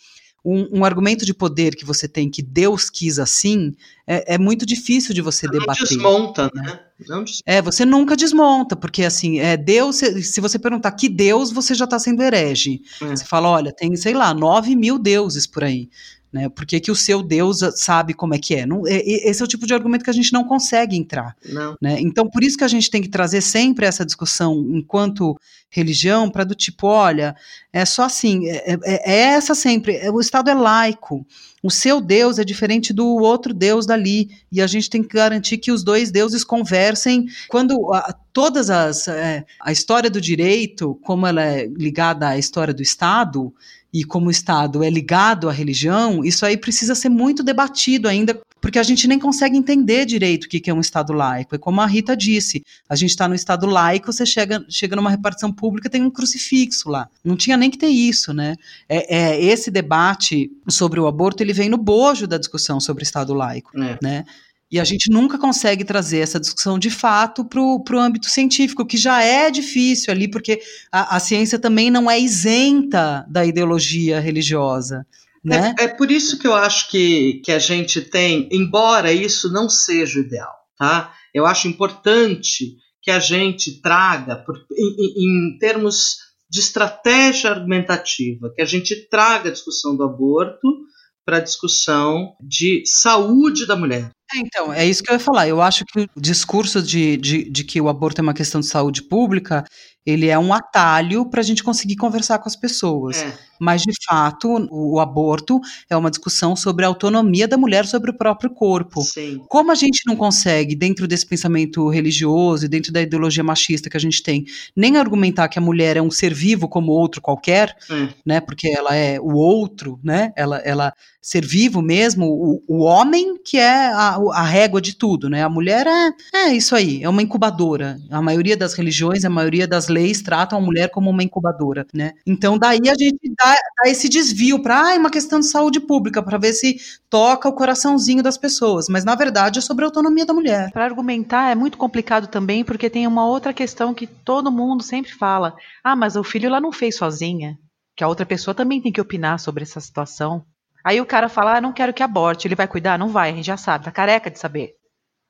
um, um, argumento de poder que você tem que Deus quis assim é, é muito difícil de você não debater. Desmonta, né? Não desmonta. É, você nunca desmonta, porque assim, é Deus, se você perguntar que Deus, você já está sendo herege. É. Você fala, olha, tem, sei lá, nove mil deuses por aí. Né? Por que, que o seu Deus sabe como é que é? Não, esse é o tipo de argumento que a gente não consegue entrar. Não. Né? Então, por isso que a gente tem que trazer sempre essa discussão enquanto religião, para do tipo, olha, é só assim, é, é, é essa sempre, é, o Estado é laico, o seu Deus é diferente do outro Deus dali, e a gente tem que garantir que os dois deuses conversem. Quando a, todas as. É, a história do direito, como ela é ligada à história do Estado, e como o Estado é ligado à religião, isso aí precisa ser muito debatido ainda, porque a gente nem consegue entender direito o que é um Estado laico. É como a Rita disse: a gente está no Estado laico, você chega, chega numa repartição pública, tem um crucifixo lá. Não tinha nem que ter isso, né? É, é esse debate sobre o aborto ele vem no bojo da discussão sobre o Estado laico, é. né? E a gente nunca consegue trazer essa discussão de fato para o âmbito científico, que já é difícil ali, porque a, a ciência também não é isenta da ideologia religiosa. Né? É, é, por isso que eu acho que, que a gente tem, embora isso não seja o ideal, tá? Eu acho importante que a gente traga, por, em, em termos de estratégia argumentativa, que a gente traga a discussão do aborto para a discussão de saúde da mulher. É, então, é isso que eu ia falar. Eu acho que o discurso de, de, de que o aborto é uma questão de saúde pública, ele é um atalho para a gente conseguir conversar com as pessoas. É. Mas, de fato, o, o, aborto é uma discussão sobre a autonomia da mulher sobre o próprio corpo. Sim. Como a gente não consegue, dentro desse pensamento religioso e dentro da ideologia machista que a gente tem, nem argumentar que a mulher é um ser vivo como outro qualquer, é. né? Porque ela é o outro, né? Ela, ela ser vivo mesmo, o, o homem que é a, a régua de tudo, né? A mulher é, é isso aí, é uma incubadora. A maioria das religiões, a maioria das leis tratam a mulher como uma incubadora, né? Então daí a gente dá, dá esse desvio para ah, é uma questão de saúde pública, para ver se toca o coraçãozinho das pessoas, mas na verdade é sobre a autonomia da mulher. Para argumentar é muito complicado também, porque tem uma outra questão que todo mundo sempre fala: "Ah, mas o filho ela não fez sozinha" que a outra pessoa também tem que opinar sobre essa situação. Aí o cara fala, ah, não quero que aborte, ele vai cuidar? Não vai, a gente já sabe, tá careca de saber,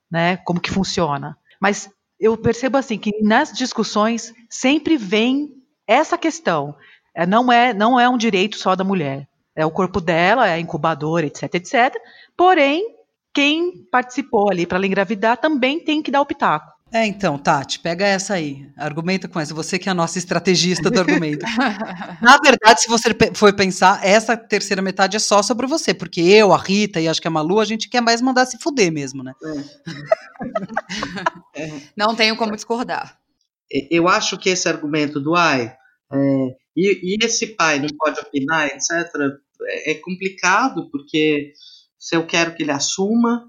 né, como que funciona. Mas eu percebo assim que nas discussões sempre vem essa questão. É, não é não é um direito só da mulher. É o corpo dela, é a incubadora, etc, etc. Porém, quem participou ali para ela engravidar também tem que dar o pitaco. É, então, Tati, pega essa aí. Argumenta com essa. Você que é a nossa estrategista do argumento. Na verdade, se você for pensar, essa terceira metade é só sobre você, porque eu, a Rita e acho que a Malu, a gente quer mais mandar se fuder mesmo, né? É. é. Não tenho como discordar. Eu acho que esse argumento do ai, é, e, e, esse pai não pode opinar, etc., é, é complicado, porque se eu quero que ele assuma,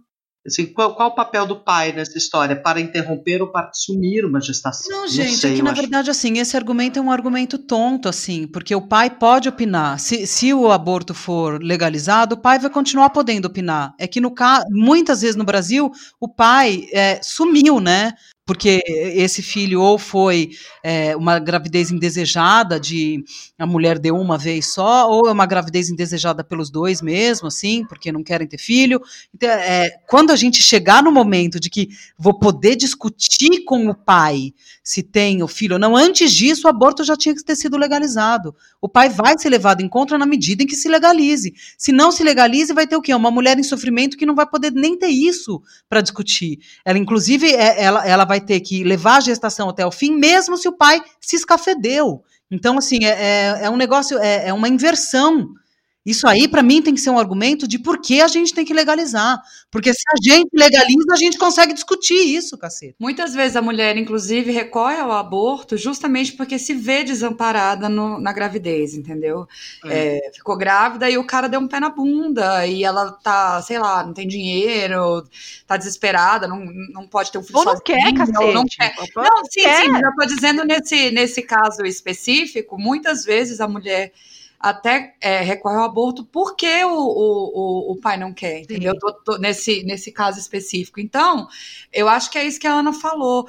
Assim, qual, qual, o papel do pai nessa história? Para interromper ou para assumir uma gestação? Não, gente, Não sei, é que na acho... verdade, assim, esse argumento é um argumento tonto, assim, porque o pai pode opinar. Se, se o aborto for legalizado, o pai vai continuar podendo opinar. É que no caso, muitas vezes no Brasil, o pai é, sumiu, né? Porque esse filho ou foi é, uma gravidez indesejada de a mulher deu uma vez só, ou é uma gravidez indesejada pelos dois mesmo, assim, porque não querem ter filho. Então, é, quando a gente chegar no momento de que vou poder discutir com o pai se tem o filho ou não, antes disso o aborto já tinha que ter sido legalizado. O pai vai ser levado em conta na medida em que se legalize. Se não se legalize, vai ter o quê? Uma mulher em sofrimento que não vai poder nem ter isso para discutir. Ela, inclusive, é, ela, ela vai ter que levar a gestação até o fim, mesmo se o pai se escafedeu. Então, assim, é, é, é um negócio, é, é uma inversão isso aí, para mim, tem que ser um argumento de por que a gente tem que legalizar. Porque se a gente legaliza, a gente consegue discutir isso, cacete. Muitas vezes a mulher, inclusive, recorre ao aborto justamente porque se vê desamparada no, na gravidez, entendeu? É. É, ficou grávida e o cara deu um pé na bunda e ela tá, sei lá, não tem dinheiro, tá desesperada, não, não pode ter um filho Ou não sozinho, quer, cacete. Não, quer. não, sim, quer. sim, já tô dizendo nesse, nesse caso específico, muitas vezes a mulher até é, recorre ao aborto porque o, o, o, pai não quer, entendeu? Tô, tô nesse, nesse caso específico. Então, eu acho que é isso que a Ana falou.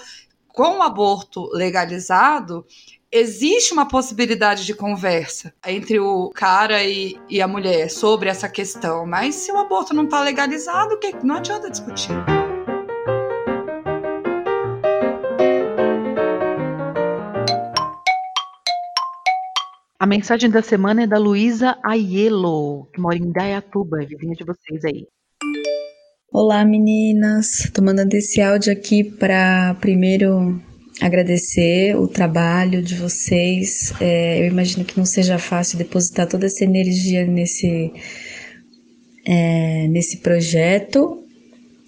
Com o aborto legalizado, existe uma possibilidade de conversa entre o cara e, e a mulher sobre essa questão, mas se o aborto não está legalizado, não adianta discutir. A mensagem da semana é da Luísa Aiello, que mora em Dayatuba, vizinha de vocês aí. Olá meninas, tô mandando esse áudio aqui para primeiro agradecer o trabalho de vocês. É, eu imagino que não seja fácil depositar toda essa energia nesse, é, nesse projeto.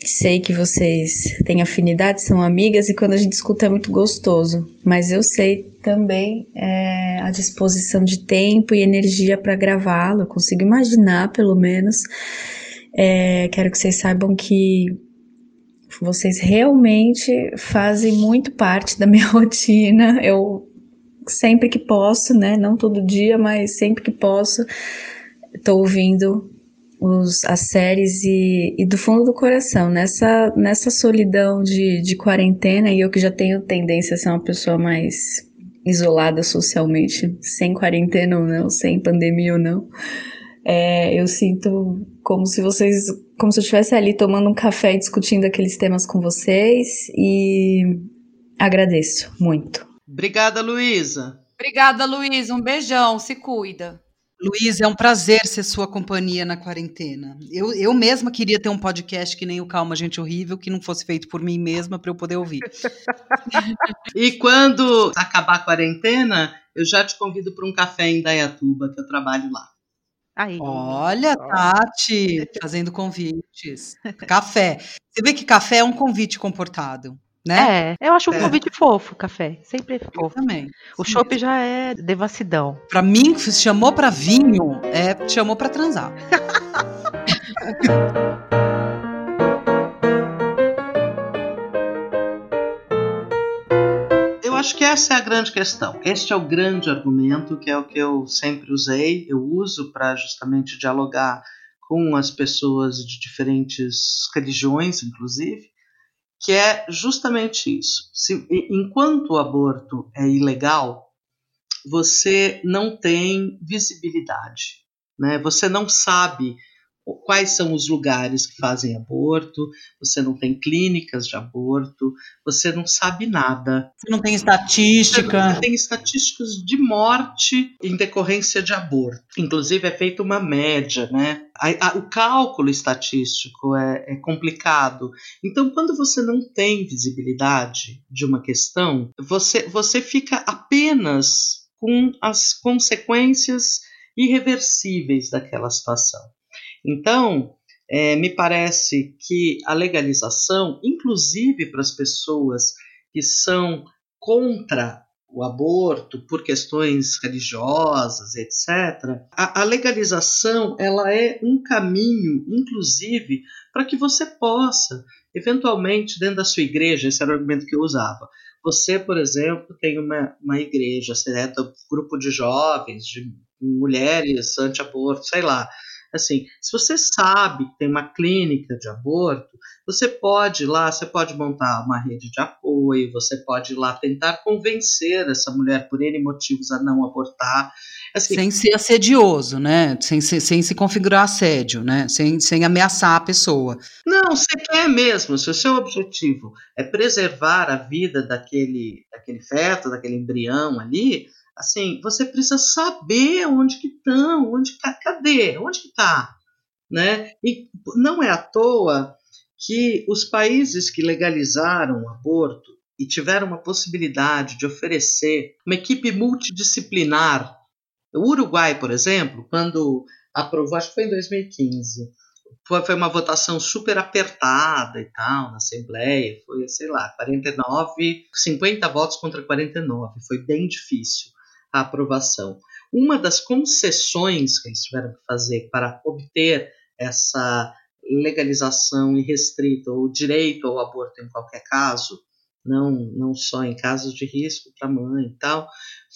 Sei que vocês têm afinidade, são amigas e quando a gente escuta é muito gostoso, mas eu sei também é, a disposição de tempo e energia para gravá-lo, consigo imaginar pelo menos. É, quero que vocês saibam que vocês realmente fazem muito parte da minha rotina. Eu sempre que posso, né? Não todo dia, mas sempre que posso, estou ouvindo os, as séries e, e, do fundo do coração, nessa, nessa solidão de, de quarentena, e eu que já tenho tendência a ser uma pessoa mais isolada socialmente, sem quarentena ou não, sem pandemia ou não, é, eu sinto como se vocês, como se eu estivesse ali tomando um café e discutindo aqueles temas com vocês, e agradeço muito. Obrigada, Luísa. Obrigada, Luísa. Um beijão, se cuida. Luiz, é um prazer ser sua companhia na quarentena. Eu, eu mesma queria ter um podcast que nem o Calma Gente Horrível, que não fosse feito por mim mesma para eu poder ouvir. e quando acabar a quarentena, eu já te convido para um café em Dayatuba, que eu trabalho lá. Aí. Olha, Tati, fazendo convites. Café. Você vê que café é um convite comportado né? É, eu acho um é. convite fofo, café. Sempre fofo. Eu também. O chopp já é devassidão. Pra mim, se chamou pra vinho, é chamou pra transar. eu acho que essa é a grande questão. Este é o grande argumento, que é o que eu sempre usei, eu uso para justamente dialogar com as pessoas de diferentes religiões, inclusive, que é justamente isso. Se, enquanto o aborto é ilegal, você não tem visibilidade, né? Você não sabe quais são os lugares que fazem aborto, você não tem clínicas de aborto, você não sabe nada. Você não tem estatística. Você não tem estatísticas de morte em decorrência de aborto. Inclusive é feita uma média, né? O cálculo estatístico é, é complicado. Então, quando você não tem visibilidade de uma questão, você, você fica apenas com as consequências irreversíveis daquela situação. Então, é, me parece que a legalização, inclusive para as pessoas que são contra o aborto por questões religiosas, etc. A, a, legalização ela é um caminho, inclusive, para que você possa, eventualmente, dentro da sua igreja, esse era o argumento que eu usava. Você, por exemplo, tem uma, uma igreja, você é do grupo de jovens, de mulheres anti-aborto, sei lá. Assim, se você sabe que tem uma clínica de aborto, você pode ir lá, você pode montar uma rede de apoio, você pode ir lá tentar convencer essa mulher por N motivos a não abortar. Assim, sem ser assedioso, né? Sem, sem, sem se configurar assédio, né? Sem, sem ameaçar a pessoa. Não, você quer mesmo, se o seu objetivo é preservar a vida daquele, daquele feto, daquele embrião ali, assim, você precisa saber onde que estão, onde cadê, onde que está, né? E não é à toa que os países que legalizaram o aborto e tiveram uma possibilidade de oferecer uma equipe multidisciplinar, o Uruguai, por exemplo, quando aprovou, acho que foi em 2015, foi uma votação super apertada e tal na Assembleia, foi, sei lá, 49, 50 votos contra 49, foi bem difícil a aprovação. Uma das concessões que eles tiveram que fazer para obter essa legalização irrestrita ou direito ao aborto em qualquer caso, não, não só em casos de risco para a mãe e tal,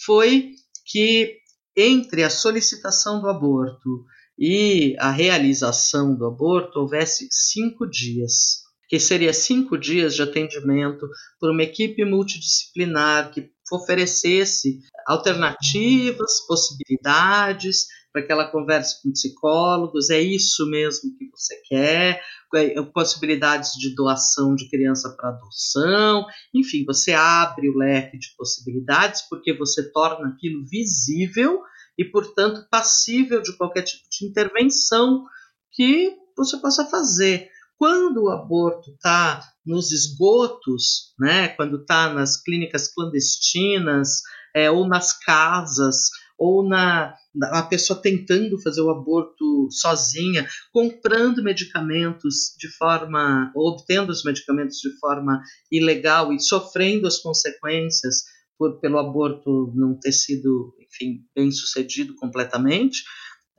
foi que entre a solicitação do aborto e a realização do aborto houvesse cinco dias, que seria cinco dias de atendimento por uma equipe multidisciplinar que oferecesse alternativas, possibilidades, para que ela converse com psicólogos, é isso mesmo que você quer, é, possibilidades de doação de criança para adoção, enfim, você abre o leque de possibilidades porque você torna aquilo visível e, portanto, passível de qualquer tipo de intervenção que você possa fazer. Quando o aborto está nos esgotos, né, quando está nas clínicas clandestinas é, ou nas casas, ou na a pessoa tentando fazer o aborto sozinha, comprando medicamentos de forma, ou obtendo os medicamentos de forma ilegal e sofrendo as consequências por, pelo aborto não ter sido, enfim, bem sucedido completamente,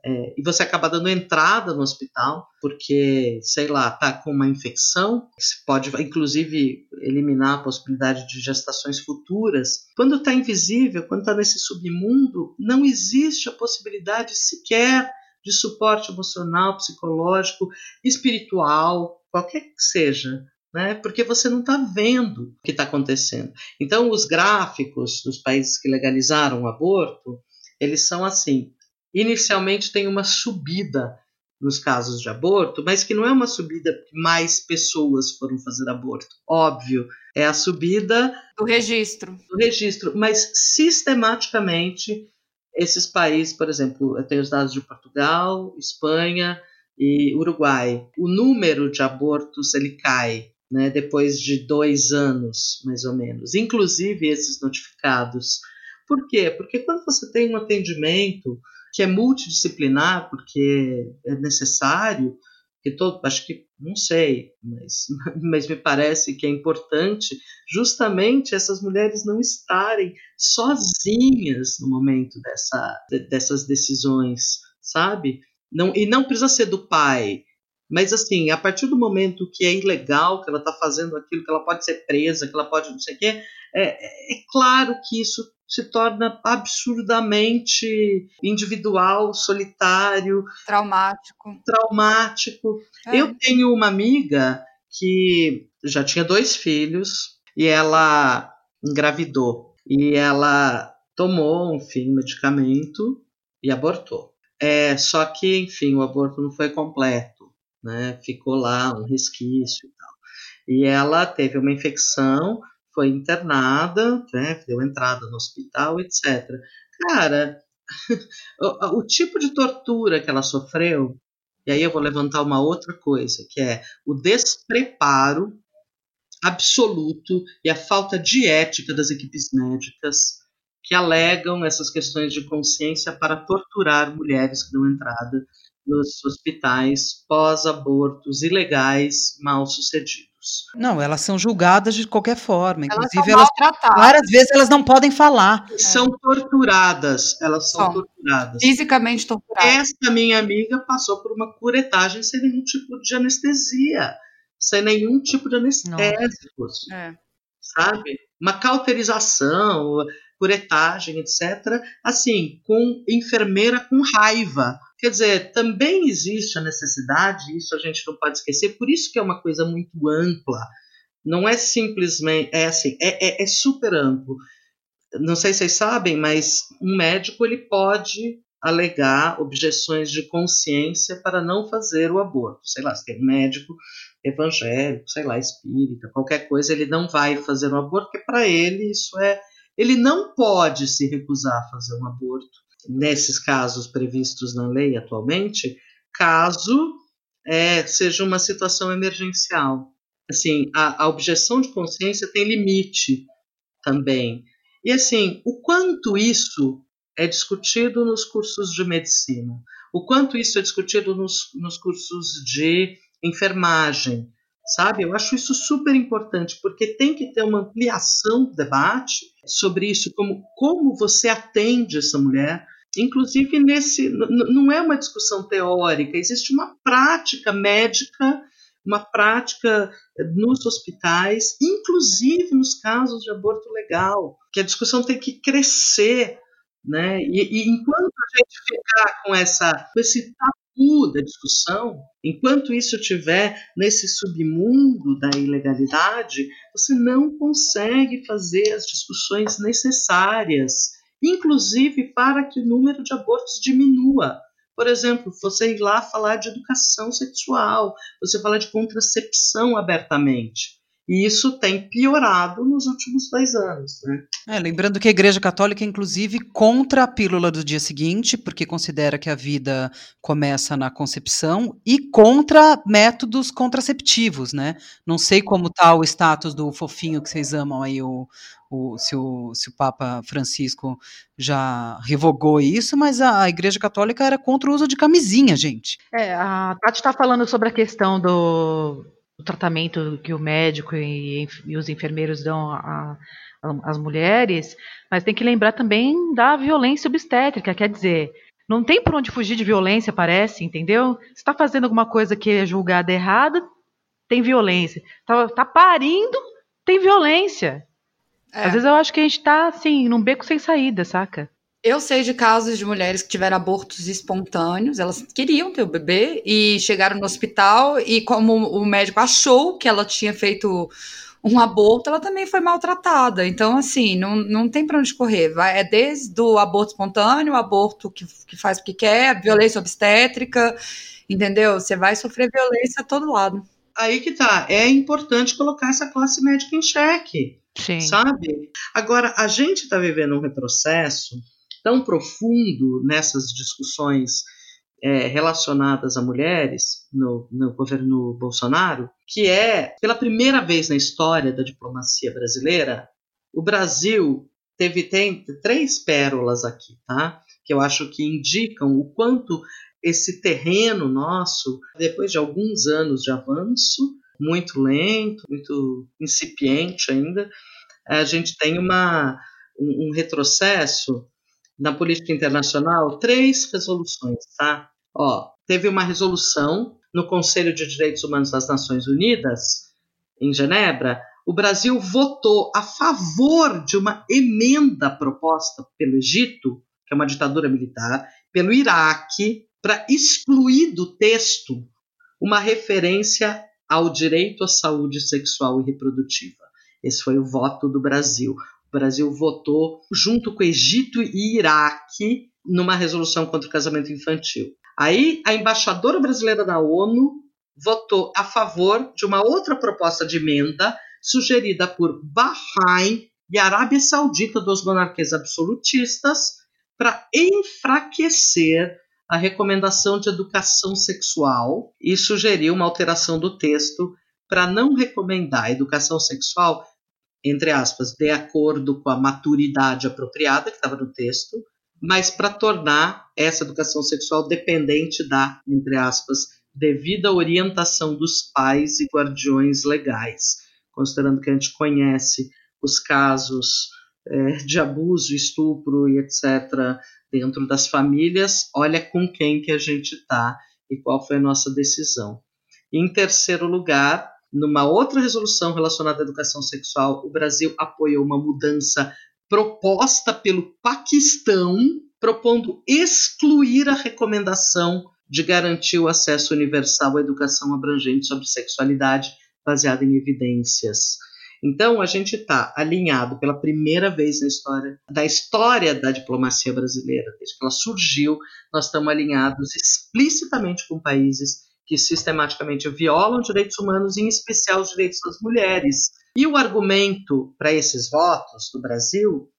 é, e você acaba dando entrada no hospital, porque, sei lá, tá com uma infecção, que pode, inclusive, eliminar a possibilidade de gestações futuras. Quando está invisível, quando está nesse submundo, não existe a possibilidade sequer de suporte emocional, psicológico, espiritual, qualquer que seja. Né? Porque você não está vendo o que está acontecendo. Então, os gráficos dos países que legalizaram o aborto, eles são assim: inicialmente tem uma subida nos casos de aborto, mas que não é uma subida que mais pessoas foram fazer aborto. Óbvio, é a subida do registro. Do registro, mas sistematicamente esses países, por exemplo, eu tenho os dados de Portugal, Espanha e Uruguai. O número de abortos ele cai, né, depois de dois anos, mais ou menos. Inclusive esses notificados. Por quê? Porque quando você tem um atendimento que é multidisciplinar, porque é necessário, que todo, acho que, não sei, mas, mas me parece que é importante justamente essas mulheres não estarem sozinhas no momento dessa, dessas decisões, sabe? Não, e não precisa ser do pai, mas assim, a partir do momento que é ilegal, que ela está fazendo aquilo, que ela pode ser presa, que ela pode não sei o quê, é, é claro que isso se torna absurdamente individual, solitário, traumático. Traumático. É. Eu tenho uma amiga que já tinha dois filhos e ela engravidou e ela tomou, enfim, medicamento e abortou. É, só que, enfim, o aborto não foi completo, né? Ficou lá um resquício e tal. E ela teve uma infecção foi internada, né, deu entrada no hospital, etc. Cara, o, o tipo de tortura que ela sofreu, e aí eu vou levantar uma outra coisa, que é o despreparo absoluto e a falta de ética das equipes médicas que alegam essas questões de consciência para torturar mulheres que dão entrada nos hospitais pós-abortos ilegais mal sucedidos. Não, elas são julgadas de qualquer forma. Inclusive, elas, elas várias vezes elas não podem falar. São é. torturadas, elas são, são torturadas. Fisicamente torturadas. Esta minha amiga passou por uma curetagem sem nenhum tipo de anestesia, sem nenhum tipo de anestésicos. É. Sabe? Uma cauterização, curetagem, etc. Assim, com enfermeira com raiva Quer dizer, também existe a necessidade, isso a gente não pode esquecer, por isso que é uma coisa muito ampla. Não é simplesmente, é assim, é, é, é super amplo. Não sei se vocês sabem, mas um médico ele pode alegar objeções de consciência para não fazer o aborto. Sei lá, se tem um médico evangélico, sei lá, espírita, qualquer coisa, ele não vai fazer um aborto, porque para ele isso é. Ele não pode se recusar a fazer um aborto nesses casos previstos na lei atualmente, caso é, seja uma situação emergencial. Assim, a, a objeção de consciência tem limite também. E assim, o quanto isso é discutido nos cursos de medicina, o quanto isso é discutido nos, nos cursos de enfermagem, sabe? Eu acho isso super importante, porque tem que ter uma ampliação do debate sobre isso, como, como você atende essa mulher, Inclusive, nesse não é uma discussão teórica, existe uma prática médica, uma prática nos hospitais, inclusive nos casos de aborto legal, que a discussão tem que crescer Né? E, e enquanto a gente ficar com, essa, com esse tabu da discussão, enquanto isso estiver nesse submundo da ilegalidade, você não consegue fazer as discussões necessárias, inclusive para que o número de abortos diminua. Por exemplo, você ir lá falar de educação sexual, você falar de contracepção abertamente. E isso tem piorado nos últimos dois anos. Né? É, lembrando que a Igreja Católica, inclusive, contra a pílula do dia seguinte, porque considera que a vida começa na concepção, e contra métodos contraceptivos, né? Não sei como está o status do fofinho que vocês amam aí, o, o, se, o, se o Papa Francisco já revogou isso, mas a, a, Igreja Católica era contra o uso de camisinha, gente. É, a Tati está falando sobre a questão do o tratamento que o médico e, e os enfermeiros dão às mulheres, mas tem que lembrar também da violência obstétrica, quer dizer, não tem por onde fugir de violência, parece, entendeu? Se está fazendo alguma coisa que é julgada errada, tem violência. Está tá parindo, tem violência. É. Às vezes eu acho que a gente está assim, num beco sem saída, saca? Eu sei de casos de mulheres que tiveram abortos espontâneos, elas queriam ter o bebê e chegaram no hospital e como o médico achou que ela tinha feito um aborto, ela também foi maltratada. Então, assim, não, não tem para onde correr. Vai, é desde o aborto espontâneo, o aborto que, que faz o que quer, violência obstétrica, entendeu? Você vai sofrer violência a todo lado. Aí que tá. É importante colocar essa classe médica em xeque. Sim. Sabe? Agora, a gente está vivendo um retrocesso tão profundo nessas discussões é, relacionadas a mulheres no, no, governo Bolsonaro, que é, pela primeira vez na história da diplomacia brasileira, o Brasil teve tem três pérolas aqui, tá? Que eu acho que indicam o quanto esse terreno nosso, depois de alguns anos de avanço, muito lento, muito incipiente ainda, a gente tem uma, um, um retrocesso na política internacional três resoluções, tá? Ó, teve uma resolução no Conselho de Direitos Humanos das Nações Unidas, em Genebra. O Brasil votou a favor de uma emenda proposta pelo Egito, que é uma ditadura militar, pelo Iraque, para excluir do texto uma referência ao direito à saúde sexual e reprodutiva. Esse foi o voto do Brasil. O Brasil votou junto com Egito e Iraque numa resolução contra o casamento infantil. Aí a embaixadora brasileira da ONU votou a favor de uma outra proposta de emenda sugerida por Bahrein e Arábia Saudita, dos monarquias absolutistas, para enfraquecer a recomendação de educação sexual e sugeriu uma alteração do texto para não recomendar educação sexual entre aspas, de acordo com a maturidade apropriada que estava no texto, mas para tornar essa educação sexual dependente da, entre aspas, devida orientação dos pais e guardiões legais, considerando que a gente conhece os casos é, de abuso, estupro e etc. dentro das famílias, olha com quem que a gente está e qual foi a nossa decisão. Em terceiro lugar, numa outra resolução relacionada à educação sexual, o Brasil apoiou uma mudança proposta pelo Paquistão, propondo excluir a recomendação de garantir o acesso universal à educação abrangente sobre sexualidade baseada em evidências. Então, a gente está alinhado pela primeira vez na história da história da diplomacia brasileira, desde que ela surgiu, nós estamos alinhados explicitamente com países que sistematicamente violam direitos humanos, em especial os direitos das mulheres. E o argumento para esses votos do Brasil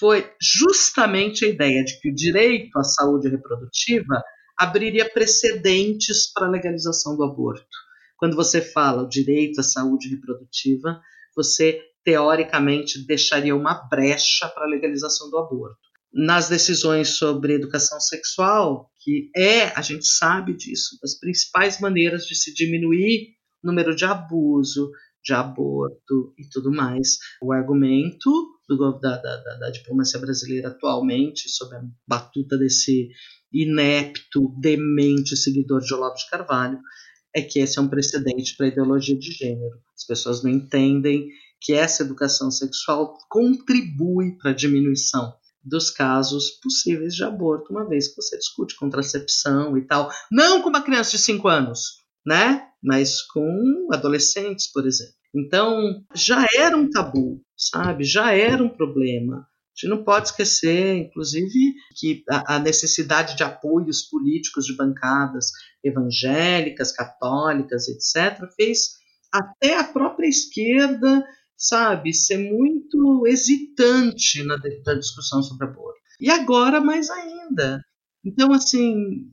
foi justamente a ideia de que o direito à saúde reprodutiva abriria precedentes para a legalização do aborto. Quando você fala o direito à saúde reprodutiva, você teoricamente deixaria uma brecha para a legalização do aborto nas decisões sobre educação sexual, que é, a gente sabe disso, das principais maneiras de se diminuir o número de abuso, de aborto e tudo mais. O argumento do, da, da, da, diplomacia brasileira atualmente, sob a batuta desse inepto, demente seguidor de Olavo de Carvalho, é que esse é um precedente para a ideologia de gênero. As pessoas não entendem que essa educação sexual contribui para a diminuição dos casos possíveis de aborto, uma vez que você discute contracepção e tal, não com uma criança de 5 anos, né? Mas com adolescentes, por exemplo. Então, já era um tabu, sabe? Já era um problema. A gente não pode esquecer, inclusive, que a, necessidade de apoios políticos de bancadas evangélicas, católicas, etc., fez até a própria esquerda, sabe, ser muito hesitante na, na discussão sobre aborto. E agora mais ainda. Então, assim,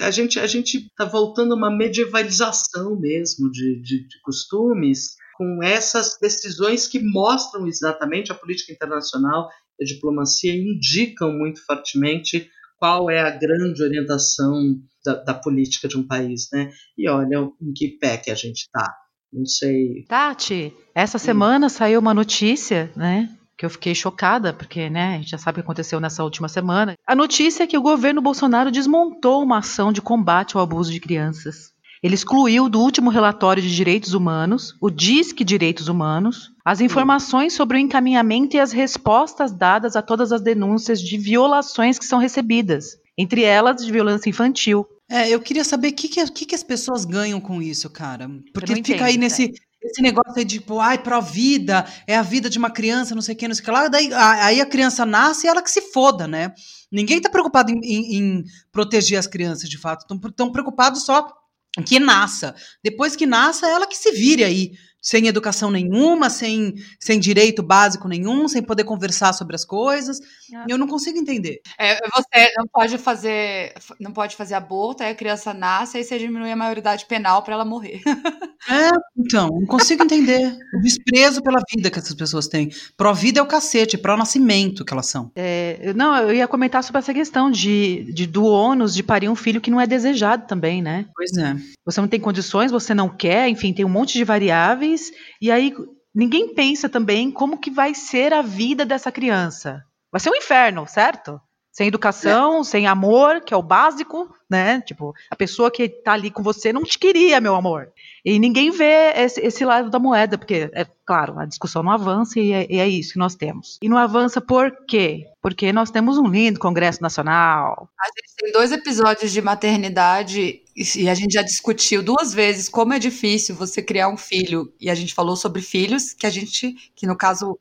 a gente a gente está voltando a uma medievalização mesmo de, de, de, costumes com essas decisões que mostram exatamente a política internacional e a diplomacia indicam muito fortemente qual é a grande orientação da, da política de um país, né? E olha em que pé que a gente está. Não sei. Tati, essa semana saiu uma notícia, né? Que eu fiquei chocada, porque né, a gente já sabe o que aconteceu nessa última semana. A notícia é que o governo Bolsonaro desmontou uma ação de combate ao abuso de crianças. Ele excluiu do último relatório de direitos humanos, o DISC Direitos Humanos, as informações sobre o encaminhamento e as respostas dadas a todas as denúncias de violações que são recebidas, entre elas de violência infantil, é, eu queria saber o que, que, que, as pessoas ganham com isso, cara. Porque fica entendo, aí nesse, esse negócio aí de, tipo, ai, pró-vida, é a vida de uma criança, não sei o que, não sei o que lá. Daí, aí a criança nasce e ela que se foda, né? Ninguém tá preocupado em, em, em proteger as crianças, de fato. Estão preocupados só que nasça. Depois que nasça, ela que se vire aí sem educação nenhuma, sem, sem direito básico nenhum, sem poder conversar sobre as coisas. É. Eu não consigo entender. É, você não pode fazer, não pode fazer aborto, aí a criança nasce, aí você diminui a maioridade penal para ela morrer. É, então, não consigo entender o desprezo pela vida que essas pessoas têm. Pró-vida é o cacete, pró-nascimento que elas são. É, não, eu ia comentar sobre essa questão de, de do ônus de parir um filho que não é desejado também, né? Pois é. Você não tem condições, você não quer, enfim, tem um monte de variáveis, e aí ninguém pensa também como que vai ser a vida dessa criança. Vai ser um inferno, certo? Sem educação, é. sem amor, que é o básico, né? Tipo, a pessoa que tá ali com você não te queria, meu amor. E ninguém vê esse, esse lado da moeda, porque, é claro, a discussão não avança e é, e é, isso que nós temos. E não avança por quê? Porque nós temos um lindo Congresso Nacional. A gente tem dois episódios de maternidade e a gente já discutiu duas vezes como é difícil você criar um filho. E a gente falou sobre filhos que a gente, que no caso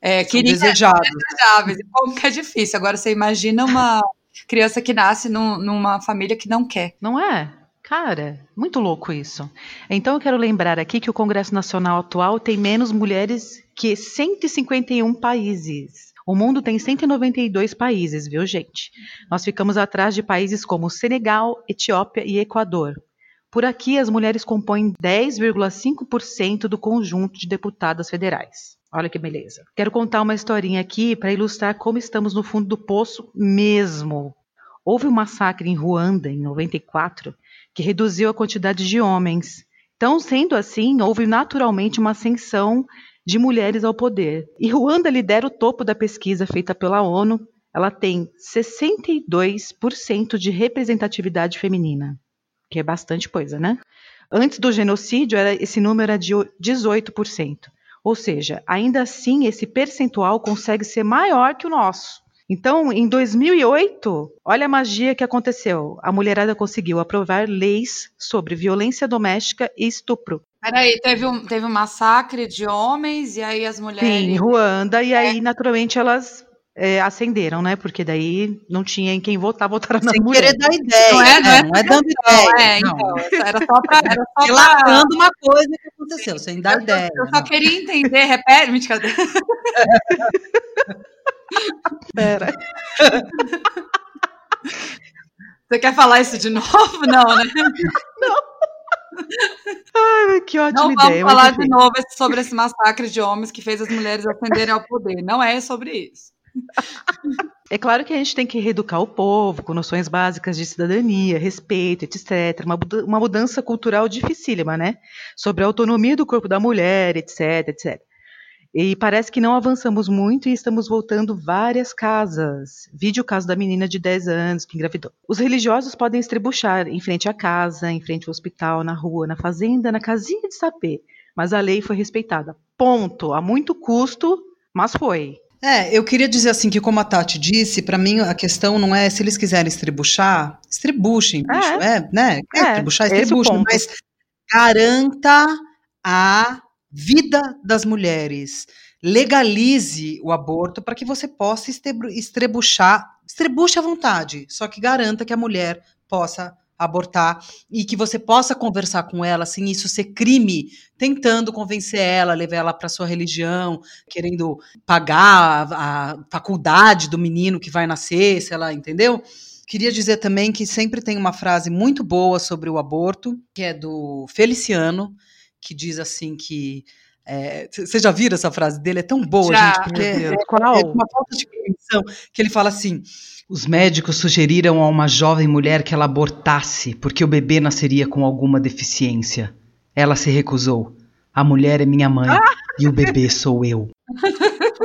é, queria desejáveis. desejáveis. Como que é difícil. Agora você imagina uma criança que nasce num, numa família que não quer. Não é? Cara, muito louco isso. Então eu quero lembrar aqui que o Congresso Nacional atual tem menos mulheres que 151 países. O mundo tem 192 países, viu, gente? Nós ficamos atrás de países como Senegal, Etiópia e Equador. Por aqui, as mulheres compõem 10,5% do conjunto de deputadas federais. Olha que beleza. Quero contar uma historinha aqui para ilustrar como estamos no fundo do poço mesmo. Houve um massacre em Ruanda em 94 que reduziu a quantidade de homens. Então, sendo assim, houve naturalmente uma ascensão de mulheres ao poder. E Ruanda lidera o topo da pesquisa feita pela ONU. Ela tem 62% de representatividade feminina, que é bastante coisa, né? Antes do genocídio, esse número era de 18%. Ou seja, ainda assim, esse percentual consegue ser maior que o nosso. Então, em 2008, olha a magia que aconteceu. A mulherada conseguiu aprovar leis sobre violência doméstica e estupro. Peraí, teve um, teve um massacre de homens e aí as mulheres. Sim, em Ruanda, e aí, é. naturalmente, elas é, acenderam, né? Porque daí não tinha em quem votar, votaram na Sem mulher. querer dar ideia. Não é, não é, não é dando ideia. É, então, era só para. Era só Relatando uma coisa que aconteceu, Sim. sem dar eu, ideia. Eu só queria entender, repete, me Pera. Você quer falar isso de novo? Não, né? Não. Ai, que ótima não ideia. Não vamos falar de novo sobre esse massacre de homens que fez as mulheres ascenderem ao poder. Não é sobre isso. É claro que a gente tem que reeducar o povo com noções básicas de cidadania, respeito, etc. Uma, mudança cultural dificílima, né? Sobre a autonomia do corpo da mulher, etc, etc. E parece que não avançamos muito e estamos voltando várias casas. Vide o caso da menina de 10 anos que engravidou. Os religiosos podem estrebuchar em frente à casa, em frente ao hospital, na rua, na fazenda, na casinha de sapê. Mas a lei foi respeitada. Ponto. A muito custo, mas foi. É, eu queria dizer assim que, como a Tati disse, para mim a questão não é se eles quiserem estribuchar, estribuchem, bicho, é, é né? Quer É, é estribuchem, ponto. mas garanta a vida das mulheres. Legalize o aborto para que você possa estrebuchar, estrebuche à vontade, só que garanta que a mulher possa abortar e que você possa conversar com ela sem isso ser crime, tentando convencer ela, levar ela para sua religião, querendo pagar a, a faculdade do menino que vai nascer, sei lá, entendeu? Queria dizer também que sempre tem uma frase muito boa sobre o aborto, que é do Feliciano, que diz assim que. Vocês já viram essa frase dele? É tão boa, Já. gente, porque é, é qual? uma falta de compreensão, que ele fala assim: os médicos sugeriram a uma jovem mulher que ela abortasse, porque o bebê nasceria com alguma deficiência. Ela se recusou. A mulher é minha mãe e o bebê sou eu.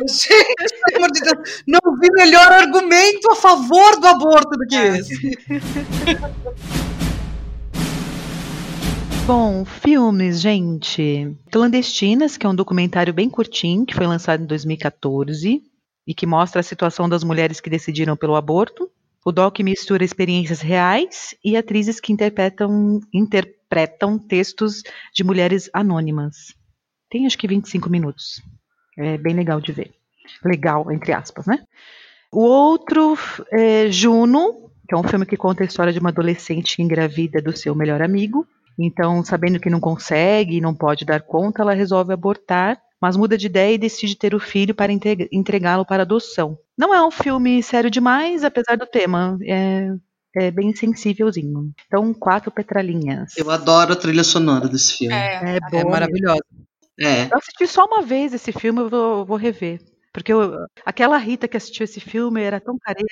Gente, pelo amor de Deus, não vi melhor argumento a favor do aborto do que esse. Bom, filmes, gente. Clandestinas, que é um documentário bem curtinho, que foi lançado em 2014 e que mostra a situação das mulheres que decidiram pelo aborto. O doc mistura experiências reais e atrizes que interpretam, interpretam textos de mulheres anônimas. Tem acho que 25 minutos. É bem legal de ver. Legal, entre aspas, né? O outro é Juno, que é um filme que conta a história de uma adolescente engravida do seu melhor amigo. Então, sabendo que não consegue e não pode dar conta, ela resolve abortar, mas muda de ideia e decide ter o filho para entre- entregá-lo para adoção. Não é um filme sério demais, apesar do tema. É, é bem sensívelzinho. Então, quatro petralinhas. Eu adoro a trilha sonora desse filme. É, É bom. É maravilhoso. É. Eu assisti só uma vez esse filme, eu vou, vou rever. Porque eu- aquela Rita que assistiu esse filme era tão careta.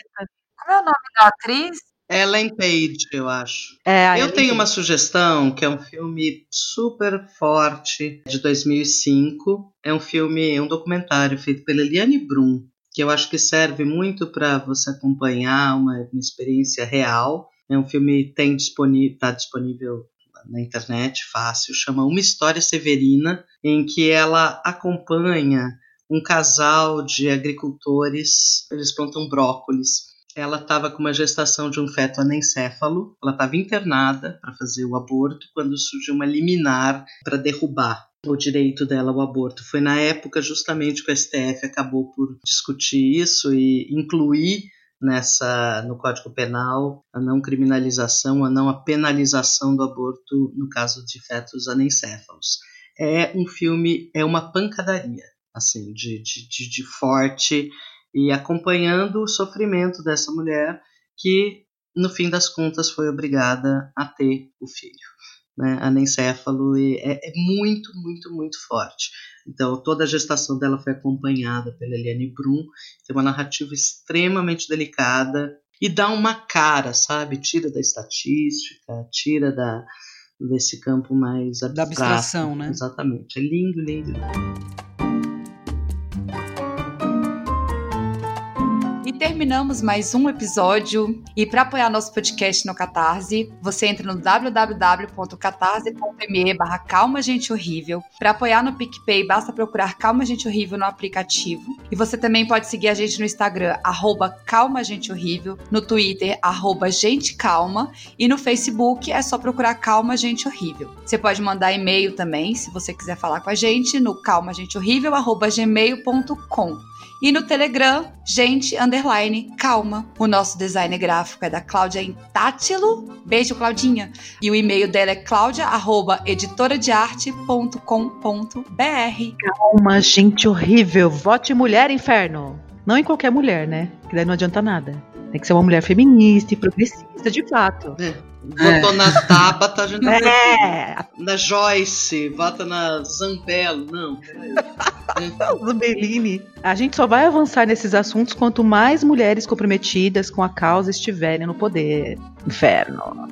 Como é o nome da atriz? Ellen Page, eu acho. É, a Eu tenho uma sugestão, que é um filme super forte, de 2005. É um filme, é um documentário feito pela Eliane Brum, que eu acho que serve muito para você acompanhar uma, uma experiência real. É um filme que tem disponível, tá disponível na internet, fácil, chama Uma História Severina, em que ela acompanha um casal de agricultores, eles plantam brócolis ela estava com uma gestação de um feto anencéfalo, ela estava internada para fazer o aborto quando surgiu uma liminar para derrubar o direito dela ao aborto. Foi na época justamente que o STF acabou por discutir isso e incluir nessa no Código Penal a não criminalização, a não a penalização do aborto no caso de fetos anencéfalos. É um filme, é uma pancadaria, assim, de, de, de, de forte e acompanhando o sofrimento dessa mulher que, no fim das contas, foi obrigada a ter o filho. Né? Anencéfalo é, é muito, muito, muito forte. Então, toda a gestação dela foi acompanhada pela Eliane Brum, tem uma narrativa extremamente delicada e dá uma cara, sabe? Tira da estatística, tira da, desse campo mais abstrato. Da abstração, né? Exatamente. É lindo, lindo, lindo. E terminamos mais um episódio. E para apoiar nosso podcast no Catarse, você entra no www.catarse.me barra Calma Gente Horrível. Para apoiar no PicPay, basta procurar Calma Gente Horrível no aplicativo. E você também pode seguir a gente no Instagram, arroba Calma Gente Horrível, no Twitter, arroba Gente Calma, e no Facebook é só procurar Calma Gente Horrível. Você pode mandar e-mail também, se você quiser falar com a gente, no calmagentehorrível.gmail.com. E no Telegram, gente, underline, calma. O nosso design gráfico é da Cláudia Intátilo. Beijo, Claudinha. E o e-mail dela é claudia, arroba, editoradearte.com.br. Uma gente horrível. Vote mulher, inferno. Não em qualquer mulher, né? Que daí não adianta nada. Tem que ser uma mulher feminista e progressista, de fato. Votou na Tabata, a gente não É, na Joyce, vota na Zambello, não. Bellini. A gente só vai avançar nesses assuntos quanto mais mulheres comprometidas com a causa estiverem no poder. Inferno.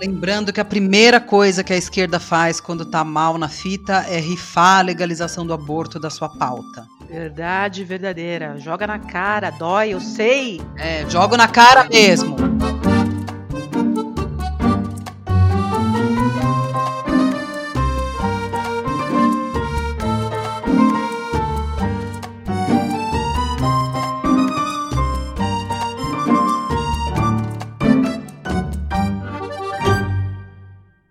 Lembrando que a primeira coisa que a esquerda faz quando tá mal na fita é rifar a legalização do aborto da sua pauta. Verdade verdadeira. Joga na cara, dói, eu sei. É, jogo na cara mesmo.